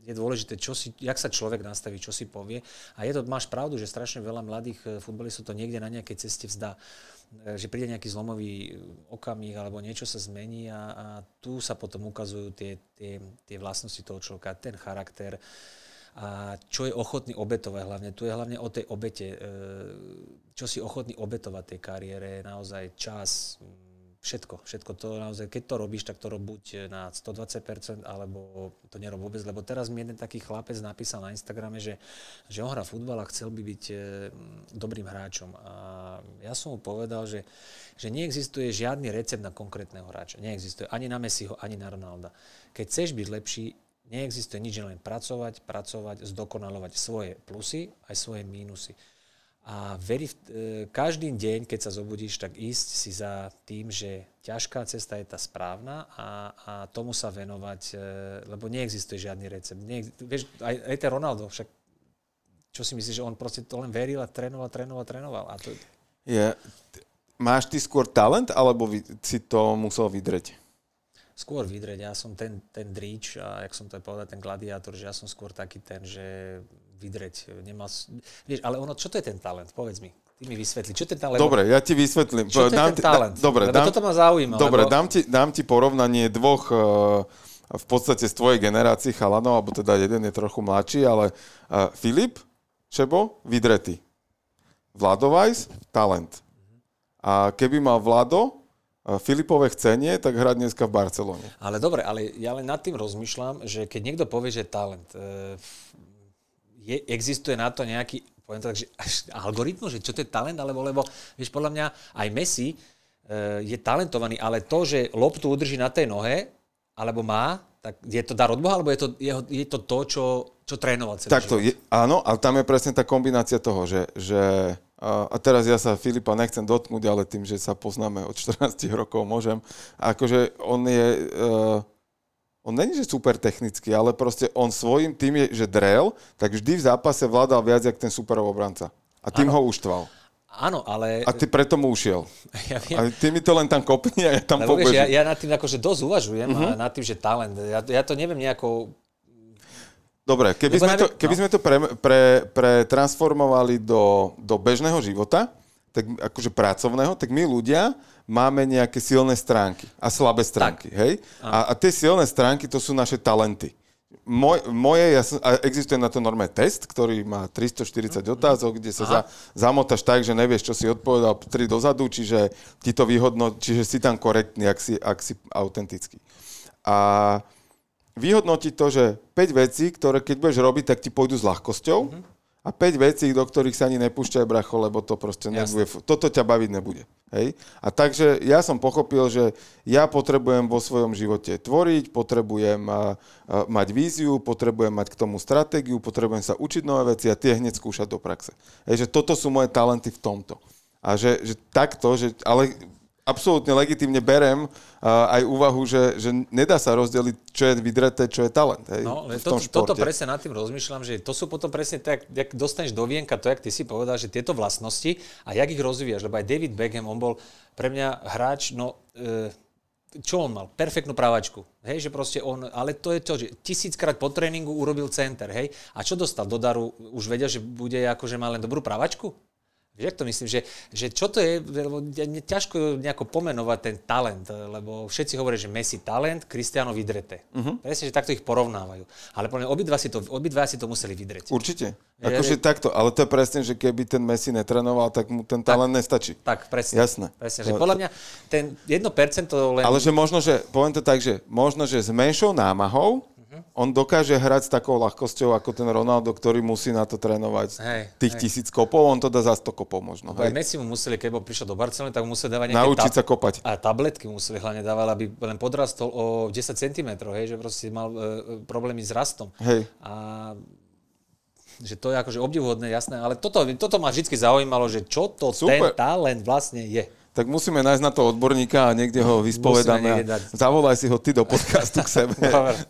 je dôležité, čo si, jak sa človek nastaví, čo si povie. A je to, máš pravdu, že strašne veľa mladých eh, futbalistov to niekde na nejakej ceste vzdá. Eh, že príde nejaký zlomový okamih alebo niečo sa zmení a, a tu sa potom ukazujú tie, tie, tie vlastnosti toho človeka, ten charakter, a čo je ochotný obetovať hlavne. Tu je hlavne o tej obete, e, čo si ochotný obetovať tej kariére, naozaj čas, všetko, všetko to naozaj, keď to robíš, tak to rob buď na 120%, alebo to nerob vôbec, lebo teraz mi jeden taký chlapec napísal na Instagrame, že, že on hrá futbal a chcel by byť e, dobrým hráčom. A ja som mu povedal, že, že neexistuje žiadny recept na konkrétneho hráča. Neexistuje ani na Messiho, ani na Ronalda. Keď chceš byť lepší, Neexistuje nič, len pracovať, pracovať, zdokonalovať svoje plusy aj svoje mínusy. A veri, e, každý deň, keď sa zobudíš, tak ísť si za tým, že ťažká cesta je tá správna a, a tomu sa venovať, e, lebo neexistuje žiadny recept. Neexistuje, vieš, aj, aj ten Ronaldo, však čo si myslíš, že on proste to len veril a trénoval, trénoval, trénoval. A to... Je, máš ty skôr talent, alebo si to musel vydreť? skôr vydreť. Ja som ten, ten dríč, a jak som to povedal, ten gladiátor, že ja som skôr taký ten, že vydreť. Nemal, vieš, ale ono, čo to je ten talent? Povedz mi. Ty mi vysvetli. Čo ten talent? Dobre, ja ti vysvetlím. Čo to dám je ten talent? Ti, dobre, lebo dám, toto ma zaujíma. Dobre, lebo... dám, ti, dám ti porovnanie dvoch uh, v podstate z tvojej generácii chalanov, alebo teda jeden je trochu mladší, ale uh, Filip Šebo, vydretý. Vlado Weiss, talent. A keby mal Vlado, Filipové chcenie, tak hrať dneska v Barcelone. Ale dobre, ale ja len nad tým rozmýšľam, že keď niekto povie, že talent, e, je, existuje na to nejaký, poviem tak, že algoritmus, že čo to je talent, alebo lebo, vieš, podľa mňa aj Messi e, je talentovaný, ale to, že loptu udrží na tej nohe, alebo má, tak je to dar od Boha, alebo je to, je, je to to, čo, čo trénoval celý Takto, život? Je, áno, ale tam je presne tá kombinácia toho, že, že a teraz ja sa Filipa nechcem dotknúť, ale tým, že sa poznáme od 14 rokov, môžem. Akože on je... Uh, on není, že super technický, ale proste on svojim tým je, že drel, tak vždy v zápase vládal viac, jak ten super obranca. A tým ano. ho uštval. Áno, ale... A ty preto mu ušiel. Ja viem. A ty mi to len tam kopni a ja tam pobežím. Ja, ja nad tým akože dosť uvažujem uh-huh. a nad tým, že talent. Ja, ja to neviem nejako Dobre, keby sme to, keby no. sme to pre, pre, pretransformovali do, do bežného života, tak akože pracovného, tak my ľudia máme nejaké silné stránky a slabé stránky, tak. hej? A, a tie silné stránky to sú naše talenty. Moj, moje, ja som, existuje na to normálne test, ktorý má 340 mm. otázok, kde sa za, zamotaš tak, že nevieš, čo si odpovedal tri dozadu, čiže ti to vyhodno, čiže si tam korektný, ak si, ak si autentický. A vyhodnotiť to, že 5 vecí, ktoré keď budeš robiť, tak ti pôjdu s ľahkosťou mm-hmm. A 5 vecí, do ktorých sa ani nepúšťaj bracho, lebo to proste nebude, toto ťa baviť nebude. Hej? A takže ja som pochopil, že ja potrebujem vo svojom živote tvoriť, potrebujem a, a, mať víziu, potrebujem mať k tomu stratégiu, potrebujem sa učiť nové veci a tie hneď skúšať do praxe. Hej, že toto sú moje talenty v tomto. A že, že takto, že, ale absolútne legitimne berem uh, aj úvahu, že, že nedá sa rozdeliť, čo je vydreté, čo je talent. Hej, no, v tom to, toto presne nad tým rozmýšľam, že to sú potom presne tak, jak dostaneš do vienka, to, jak ty si povedal, že tieto vlastnosti a jak ich rozvíjaš, lebo aj David Beckham, on bol pre mňa hráč, no... Uh, čo on mal? Perfektnú právačku. Hej, že proste on, ale to je to, že tisíckrát po tréningu urobil center, hej. A čo dostal do daru? Už vedel, že bude akože mal len dobrú právačku? Jak to myslím, že, že čo to je, lebo ťažko nejako pomenovať ten talent, lebo všetci hovoria, že Messi talent, Cristiano vydrete. Uh-huh. Presne, že takto ich porovnávajú. Ale podľa obidva si to, obidva si to museli vydreť. Určite. Akože ja, takto, ale to je presne, že keby ten Messi netrenoval, tak mu ten talent tak, nestačí. Tak, presne. Jasné. Presne, že podľa mňa ten 1% len... Ale že možno, že, poviem to tak, že možno, že s menšou námahou on dokáže hrať s takou ľahkosťou ako ten Ronaldo, ktorý musí na to trénovať hej, tých hej. tisíc kopov, on to dá za 100 kopov možno. Hej. Aj Messi mu museli, keď bol prišiel do Barcelony, tak mu museli dávať nejaké Naučiť tab- sa kopať. A tabletky museli hlavne dávať, aby len podrastol o 10 cm, hej, že proste mal e, problémy s rastom. Hej. A že to je akože obdivuhodné, jasné, ale toto, toto ma vždy zaujímalo, že čo to Super. ten talent vlastne je. Tak musíme nájsť na to odborníka a niekde ho vyspovedáme. Zavolaj si ho ty do podcastu k sebe,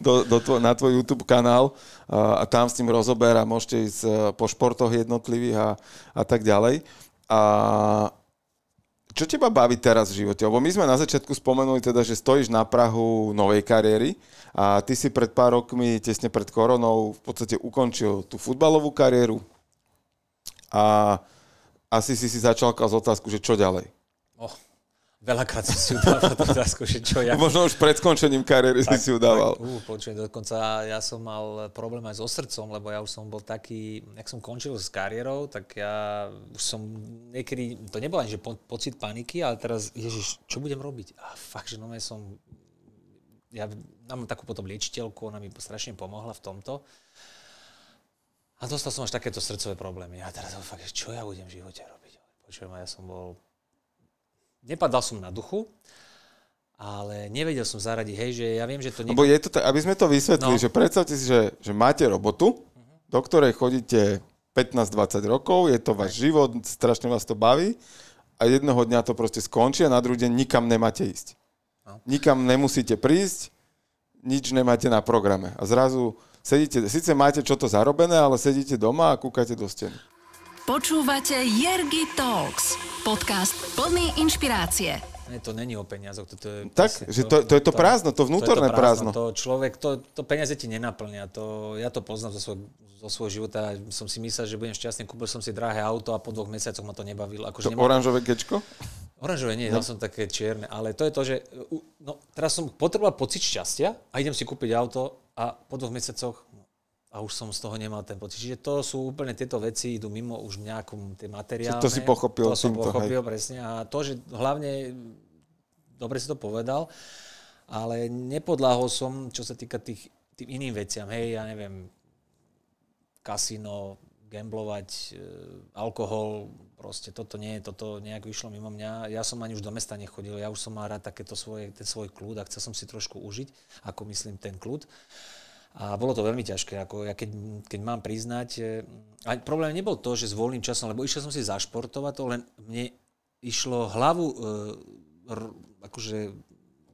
do, do tvoj, na tvoj YouTube kanál a, a tam s tým rozober a môžete ísť e, po športoch jednotlivých a, a tak ďalej. A čo teba baví teraz v živote? Lebo my sme na začiatku spomenuli teda, že stojíš na Prahu novej kariéry a ty si pred pár rokmi, tesne pred koronou, v podstate ukončil tú futbalovú kariéru a asi si si začal klásť otázku, že čo ďalej? Oh, veľakrát som si udával tú otázku, že čo ja... Možno už pred skončením kariéry si si udával. Tak, uh, počujem, dokonca ja som mal problém aj so srdcom, lebo ja už som bol taký, jak som končil s kariérou, tak ja už som niekedy, to nebol ani že po, pocit paniky, ale teraz, ježiš, čo budem robiť? A fakt, že no som, ja mám takú potom liečiteľku, ona mi strašne pomohla v tomto. A dostal som až takéto srdcové problémy. A teraz fakt, čo ja budem v živote robiť? Počujem, ja som bol nepadal som na duchu, ale nevedel som zaradiť, hej, že ja viem, že to... Lebo je to tak, aby sme to vysvetlili, no. že predstavte si, že, že máte robotu, uh-huh. do ktorej chodíte 15-20 rokov, je to váš život, strašne vás to baví a jedného dňa to proste skončí a na druhý deň nikam nemáte ísť. No. Nikam nemusíte prísť, nič nemáte na programe. A zrazu sedíte, síce máte čo to zarobené, ale sedíte doma a kúkate do steny. Počúvate Jergy Talks, podcast plný inšpirácie. Nie, to není o peniazoch. To, to je, tak, presne, že to, to, to je to prázdno, to vnútorné to to prázdno. prázdno. To človek, to, to peniaze ti nenaplňa. To, ja to poznám zo, svoj, zo svojho života. Som si myslel, že budem šťastný, kúpil som si drahé auto a po dvoch mesiacoch ma to nebavilo. Akože to nemá... oranžové kečko? Oranžové nie, dal som také čierne, ale to je to, že no, teraz som potreboval pocit šťastia a idem si kúpiť auto a po dvoch mesiacoch a už som z toho nemal ten pocit. Čiže to sú úplne tieto veci, idú mimo už nejakom tie materiálne. To si pochopil. To som pochopil, hej. presne. A to, že hlavne, dobre si to povedal, ale nepodláhol som, čo sa týka tých, tým iným veciam. Hej, ja neviem, kasino, gamblovať, e, alkohol, proste toto nie, toto nejak vyšlo mimo mňa. Ja som ani už do mesta nechodil, ja už som mal rád takéto svoje, ten svoj kľud a chcel som si trošku užiť, ako myslím ten kľud. A bolo to veľmi ťažké. Ako ja keď, keď mám priznať, e, a problém nebol to, že s voľným časom, lebo išiel som si zašportovať, to len mne išlo hlavu e, r, akože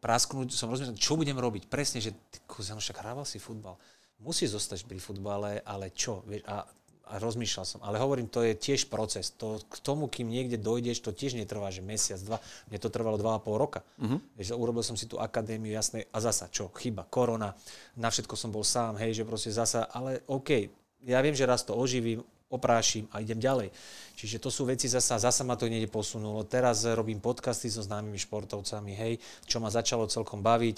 prasknúť, som rozmýšľal, čo budem robiť. Presne, že ty, však hrával si futbal. Musí zostať pri futbale, ale čo? Vieš, a a rozmýšľal som. Ale hovorím, to je tiež proces. To, k tomu, kým niekde dojdeš, to tiež netrvá, že mesiac, dva. Mne to trvalo dva a pol roka. Uh-huh. Vieš, urobil som si tú akadémiu, jasné, a zasa, čo, chyba, korona, na všetko som bol sám, hej, že proste zasa, ale OK, ja viem, že raz to oživím, oprášim a idem ďalej. Čiže to sú veci zasa, zasa ma to niekde posunulo. Teraz robím podcasty so známymi športovcami, hej, čo ma začalo celkom baviť.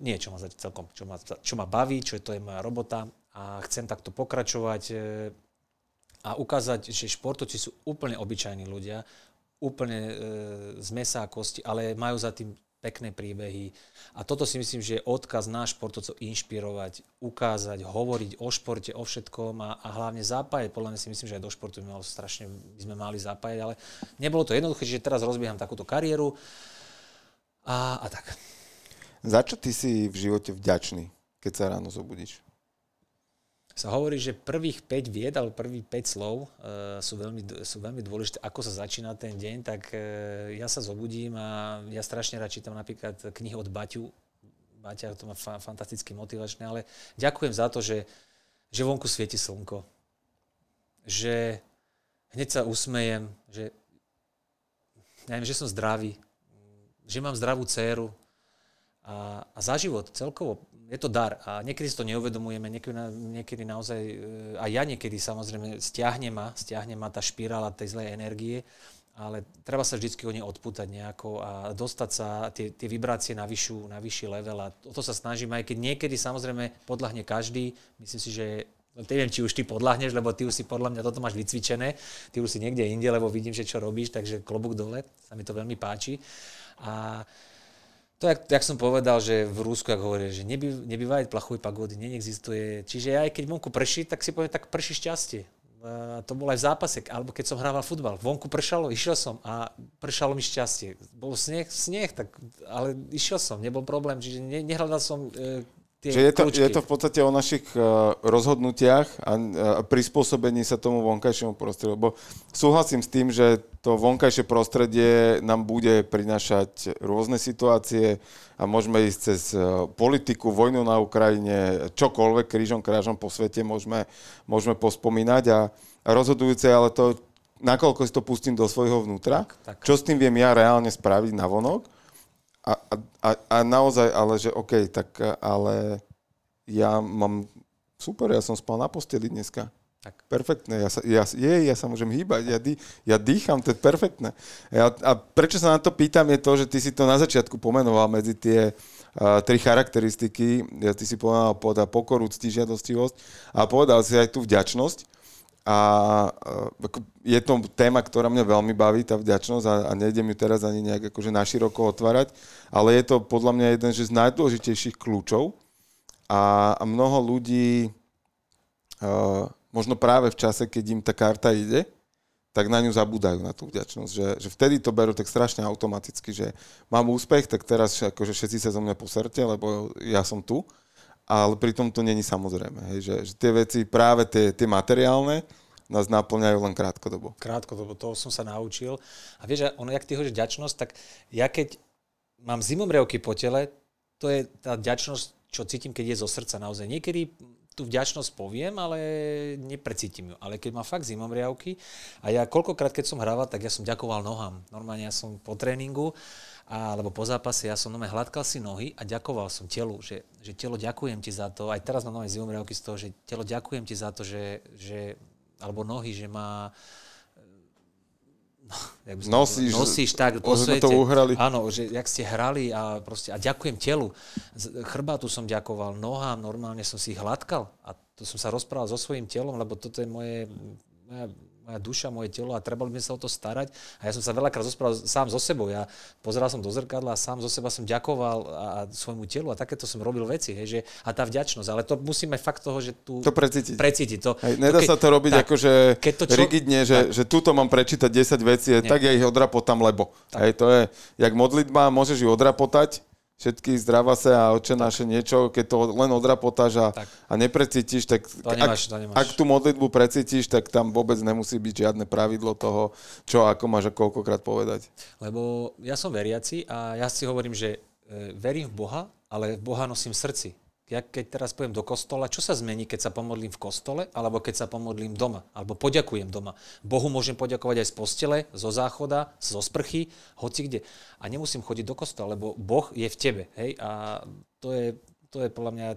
Nie, čo ma celkom, čo ma, čo ma baví, čo je to je moja robota a chcem takto pokračovať a ukázať, že športovci sú úplne obyčajní ľudia, úplne e, z mesa a kosti, ale majú za tým pekné príbehy. A toto si myslím, že je odkaz na športovcov inšpirovať, ukázať, hovoriť o športe, o všetkom a, a hlavne zapájať. Podľa mňa si myslím, že aj do športu by, malo strašne, by sme mali zapájať, ale nebolo to jednoduché, že teraz rozbieham takúto kariéru a, a tak. Za čo ty si v živote vďačný, keď sa ráno zobudíš? Sa hovorí, že prvých 5 vied alebo prvých 5 slov uh, sú, veľmi, sú veľmi dôležité, ako sa začína ten deň, tak uh, ja sa zobudím a ja strašne rád čítam napríklad knihy od Baťu. Baťa to má fa- fantasticky motivačné, ale ďakujem za to, že, že vonku svieti slnko. Že hneď sa usmejem, že, neviem, že som zdravý, že mám zdravú dceru a, a za život celkovo je to dar a niekedy si to neuvedomujeme, niekedy, niekedy naozaj, e, a ja niekedy samozrejme stiahne ma, stiahne ma tá špirála tej zlej energie, ale treba sa vždy od nej odputať nejako a dostať sa tie, tie vibrácie na, vyššiu, na vyšší level a o to sa snažím, aj keď niekedy samozrejme podľahne každý, myslím si, že neviem, či už ty podľahneš, lebo ty už si podľa mňa toto máš vycvičené, ty už si niekde inde, lebo vidím, že čo robíš, takže klobúk dole, sa mi to veľmi páči. A to, jak, jak som povedal, že v Rúsku, ak hovorí, že neby, nebývajú plachové pagody, neexistuje. Čiže aj keď vonku prší, tak si poviem, tak prší šťastie. A to bol aj v zápase, alebo keď som hrával futbal. Vonku pršalo, išiel som a pršalo mi šťastie. Bol sneh, sneh, tak, ale išiel som, nebol problém. Čiže ne, nehľadal som e, tie Čiže je to, kľúčky. je to v podstate o našich uh, rozhodnutiach a, a prispôsobení sa tomu vonkajšiemu prostrediu. Lebo súhlasím s tým, že to vonkajšie prostredie nám bude prinášať rôzne situácie a môžeme ísť cez uh, politiku, vojnu na Ukrajine, čokoľvek krížom krážom po svete môžeme, môžeme pospomínať a, a rozhodujúce ale to, nakoľko si to pustím do svojho vnútra, Tak, tak. čo s tým viem ja reálne spraviť na vonok a, a, a, naozaj, ale že OK, tak ale ja mám, super, ja som spal na posteli dneska. Tak. Perfektné, ja sa, ja, je, ja sa môžem hýbať, ja, dý, ja dýcham, to je perfektné. Ja, a prečo sa na to pýtam je to, že ty si to na začiatku pomenoval medzi tie uh, tri charakteristiky, ja, ty si pomenoval povedal pokoru, cti, žiadostivosť a povedal si aj tú vďačnosť. A ako je to téma, ktorá mňa veľmi baví, tá vďačnosť a, a nejdem ju teraz ani nejak akože naširoko otvárať, ale je to podľa mňa jeden že z najdôležitejších kľúčov a, a mnoho ľudí uh, možno práve v čase, keď im tá karta ide, tak na ňu zabúdajú, na tú vďačnosť. Že, že vtedy to berú tak strašne automaticky, že mám úspech, tak teraz akože všetci sa zo mňa poserte, lebo ja som tu. Ale pritom to není samozrejme. Hej, že, že tie veci, práve tie, tie materiálne, nás naplňajú len krátkodobo. Krátko, to, toho som sa naučil. A vieš, ono, jak ty hovoríš vďačnosť, tak ja keď mám zimomrievky po tele, to je tá vďačnosť, čo cítim, keď je zo srdca naozaj. Niekedy tú vďačnosť poviem, ale neprecítim ju. Ale keď mám fakt zimomriavky a ja koľkokrát, keď som hrával, tak ja som ďakoval nohám. Normálne ja som po tréningu alebo po zápase, ja som normálne hladkal si nohy a ďakoval som telu, že, že telo ďakujem ti za to. Aj teraz mám nové zimomriavky z toho, že telo ďakujem ti za to, že, že alebo nohy, že má jak by Nosíš- nosíš tak po svete. to uhrali. Áno, že jak ste hrali a proste, a ďakujem telu. Chrbátu som ďakoval, nohám, normálne som si ich hladkal a to som sa rozprával so svojím telom, lebo toto je moje, moja, moja duša, moje telo a treba by sa o to starať. A ja som sa veľakrát rozprával sám so sebou. Ja pozeral som do zrkadla a sám zo seba som ďakoval a, a svojmu telu a takéto som robil veci. Hej, že, a tá vďačnosť, ale to musíme fakt toho, že tu... To precítiť. Precítiť to. Hej, nedá keď- sa to robiť tak, akože keď to čo- rigidne, že, že tuto mám prečítať 10 vecí, tak ja ich odrapotám, lebo. Hej, to je, jak modlitba, môžeš ju odrapotať, všetky zdravá sa a oče naše niečo, keď to len odrapotáš a, Tak. a neprecítiš, tak To nemáš, to ak, nemáš. ak tú modlitbu precítiš, tak tam vôbec nemusí byť žiadne pravidlo toho, čo ako máš a koľkokrát povedať. Lebo ja som veriaci a ja si hovorím, že e, verím v Boha, ale Boha nosím v srdci. Ja keď teraz poviem do kostola, čo sa zmení, keď sa pomodlím v kostole, alebo keď sa pomodlím doma, alebo poďakujem doma. Bohu môžem poďakovať aj z postele, zo záchoda, zo sprchy, hoci kde. A nemusím chodiť do kostola, lebo Boh je v tebe. Hej? A to je, to je podľa mňa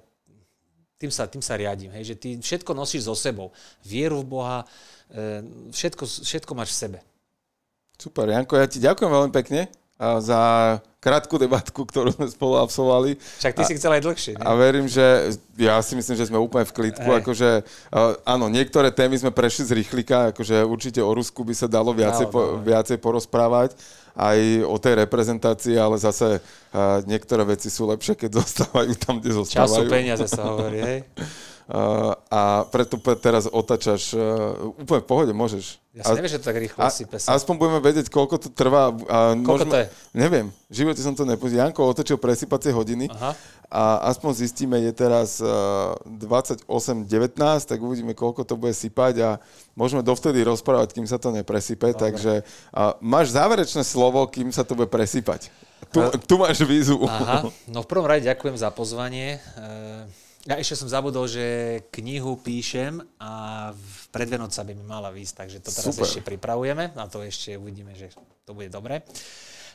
tým sa, tým sa riadím, hej, že ty všetko nosíš so sebou. Vieru v Boha, e, všetko, všetko máš v sebe. Super, Janko, ja ti ďakujem veľmi pekne za krátku debatku, ktorú sme spolu absolvovali. Však ty si chcel aj dlhšie. A verím, že ja si myslím, že sme úplne v klidku. Akože, áno, niektoré témy sme prešli z rýchlika, akože určite o Rusku by sa dalo viacej, po, viacej porozprávať aj o tej reprezentácii, ale zase uh, niektoré veci sú lepšie, keď zostávajú tam, kde Času, zostávajú. peniaze sa hovorí, hej? Uh, a preto teraz otačaš uh, úplne v pohode, môžeš. Ja si neviem, že to tak rýchlo a, sype sa. aspoň budeme vedieť, koľko to trvá. A Koľko to je? Neviem, v živote som to nepozrel. Janko otočil presypacie hodiny Aha. a aspoň zistíme, je teraz uh, 28.19, tak uvidíme, koľko to bude sypať a môžeme dovtedy rozprávať, kým sa to nepresype. Takže uh, máš záverečné slovo, kým sa to bude presypať. Tu, tu máš výzvu. Aha, no v prvom rade ďakujem za pozvanie. E, Ja ešte som zabudol, že knihu píšem a pred Vianocami by mala výjsť, takže to teraz Super. ešte pripravujeme a to ešte uvidíme, že to bude dobre.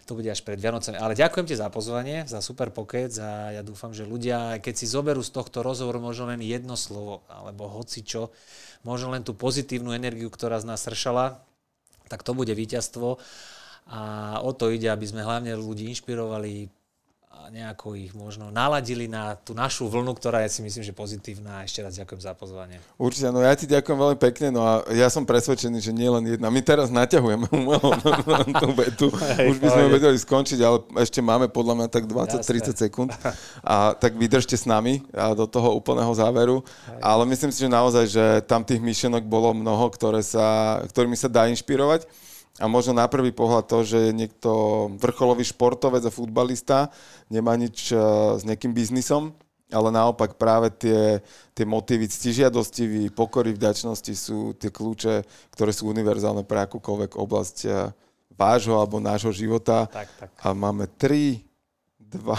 To bude až pred Vianocami. Ale ďakujem ti za pozvanie, za super pokec a ja dúfam, že ľudia, keď si zoberú z tohto rozhovoru možno len jedno slovo, alebo hoci čo, možno len tú pozitívnu energiu, ktorá z nás sršala, tak to bude víťazstvo. A o to ide, aby sme hlavne ľudí inšpirovali nejako ich možno naladili na tú našu vlnu, ktorá je si myslím, že pozitívna. Ešte raz ďakujem za pozvanie. Určite, no ja ti ďakujem veľmi pekne, no a ja som presvedčený, že nie len jedna. My teraz naťahujeme umelo tú vetu, už by sme vedeli skončiť, ale ešte máme podľa mňa tak 20-30 sekúnd. A tak vydržte s nami a do toho úplného záveru. Ale myslím si, že naozaj, že tam tých myšlenok bolo mnoho, ktoré sa, ktorými sa dá inšpirovať. A možno na prvý pohľad to, že niekto vrcholový športovec a futbalista, nemá nič eh, s nejakým biznisom, ale naopak práve tie, tie motívy ctižiadostiví, pokory, vďačnosti sú tie kľúče, ktoré sú univerzálne pre akúkoľvek oblasť eh, vášho alebo nášho života. Tak, tak. A máme tri, dva,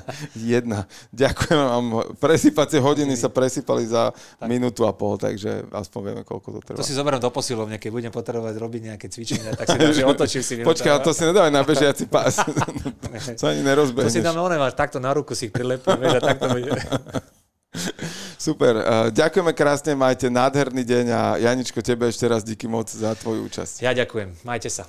jedna. Ďakujem vám. Presypacie hodiny sa presypali za tak. minútu a pol, takže aspoň vieme, koľko to trvá. To si zoberiem do posilovne, keď budem potrebovať robiť nejaké cvičenia, tak si dám, že otočím si. Počkaj, to si nedávaj na bežiaci pás. to ani nerozbehneš. To si dáme oné, takto na ruku si ich prilepím, vieš, a takto bude. Super, ďakujeme krásne, majte nádherný deň a Janičko, tebe ešte raz díky moc za tvoju účasť. Ja ďakujem, majte sa.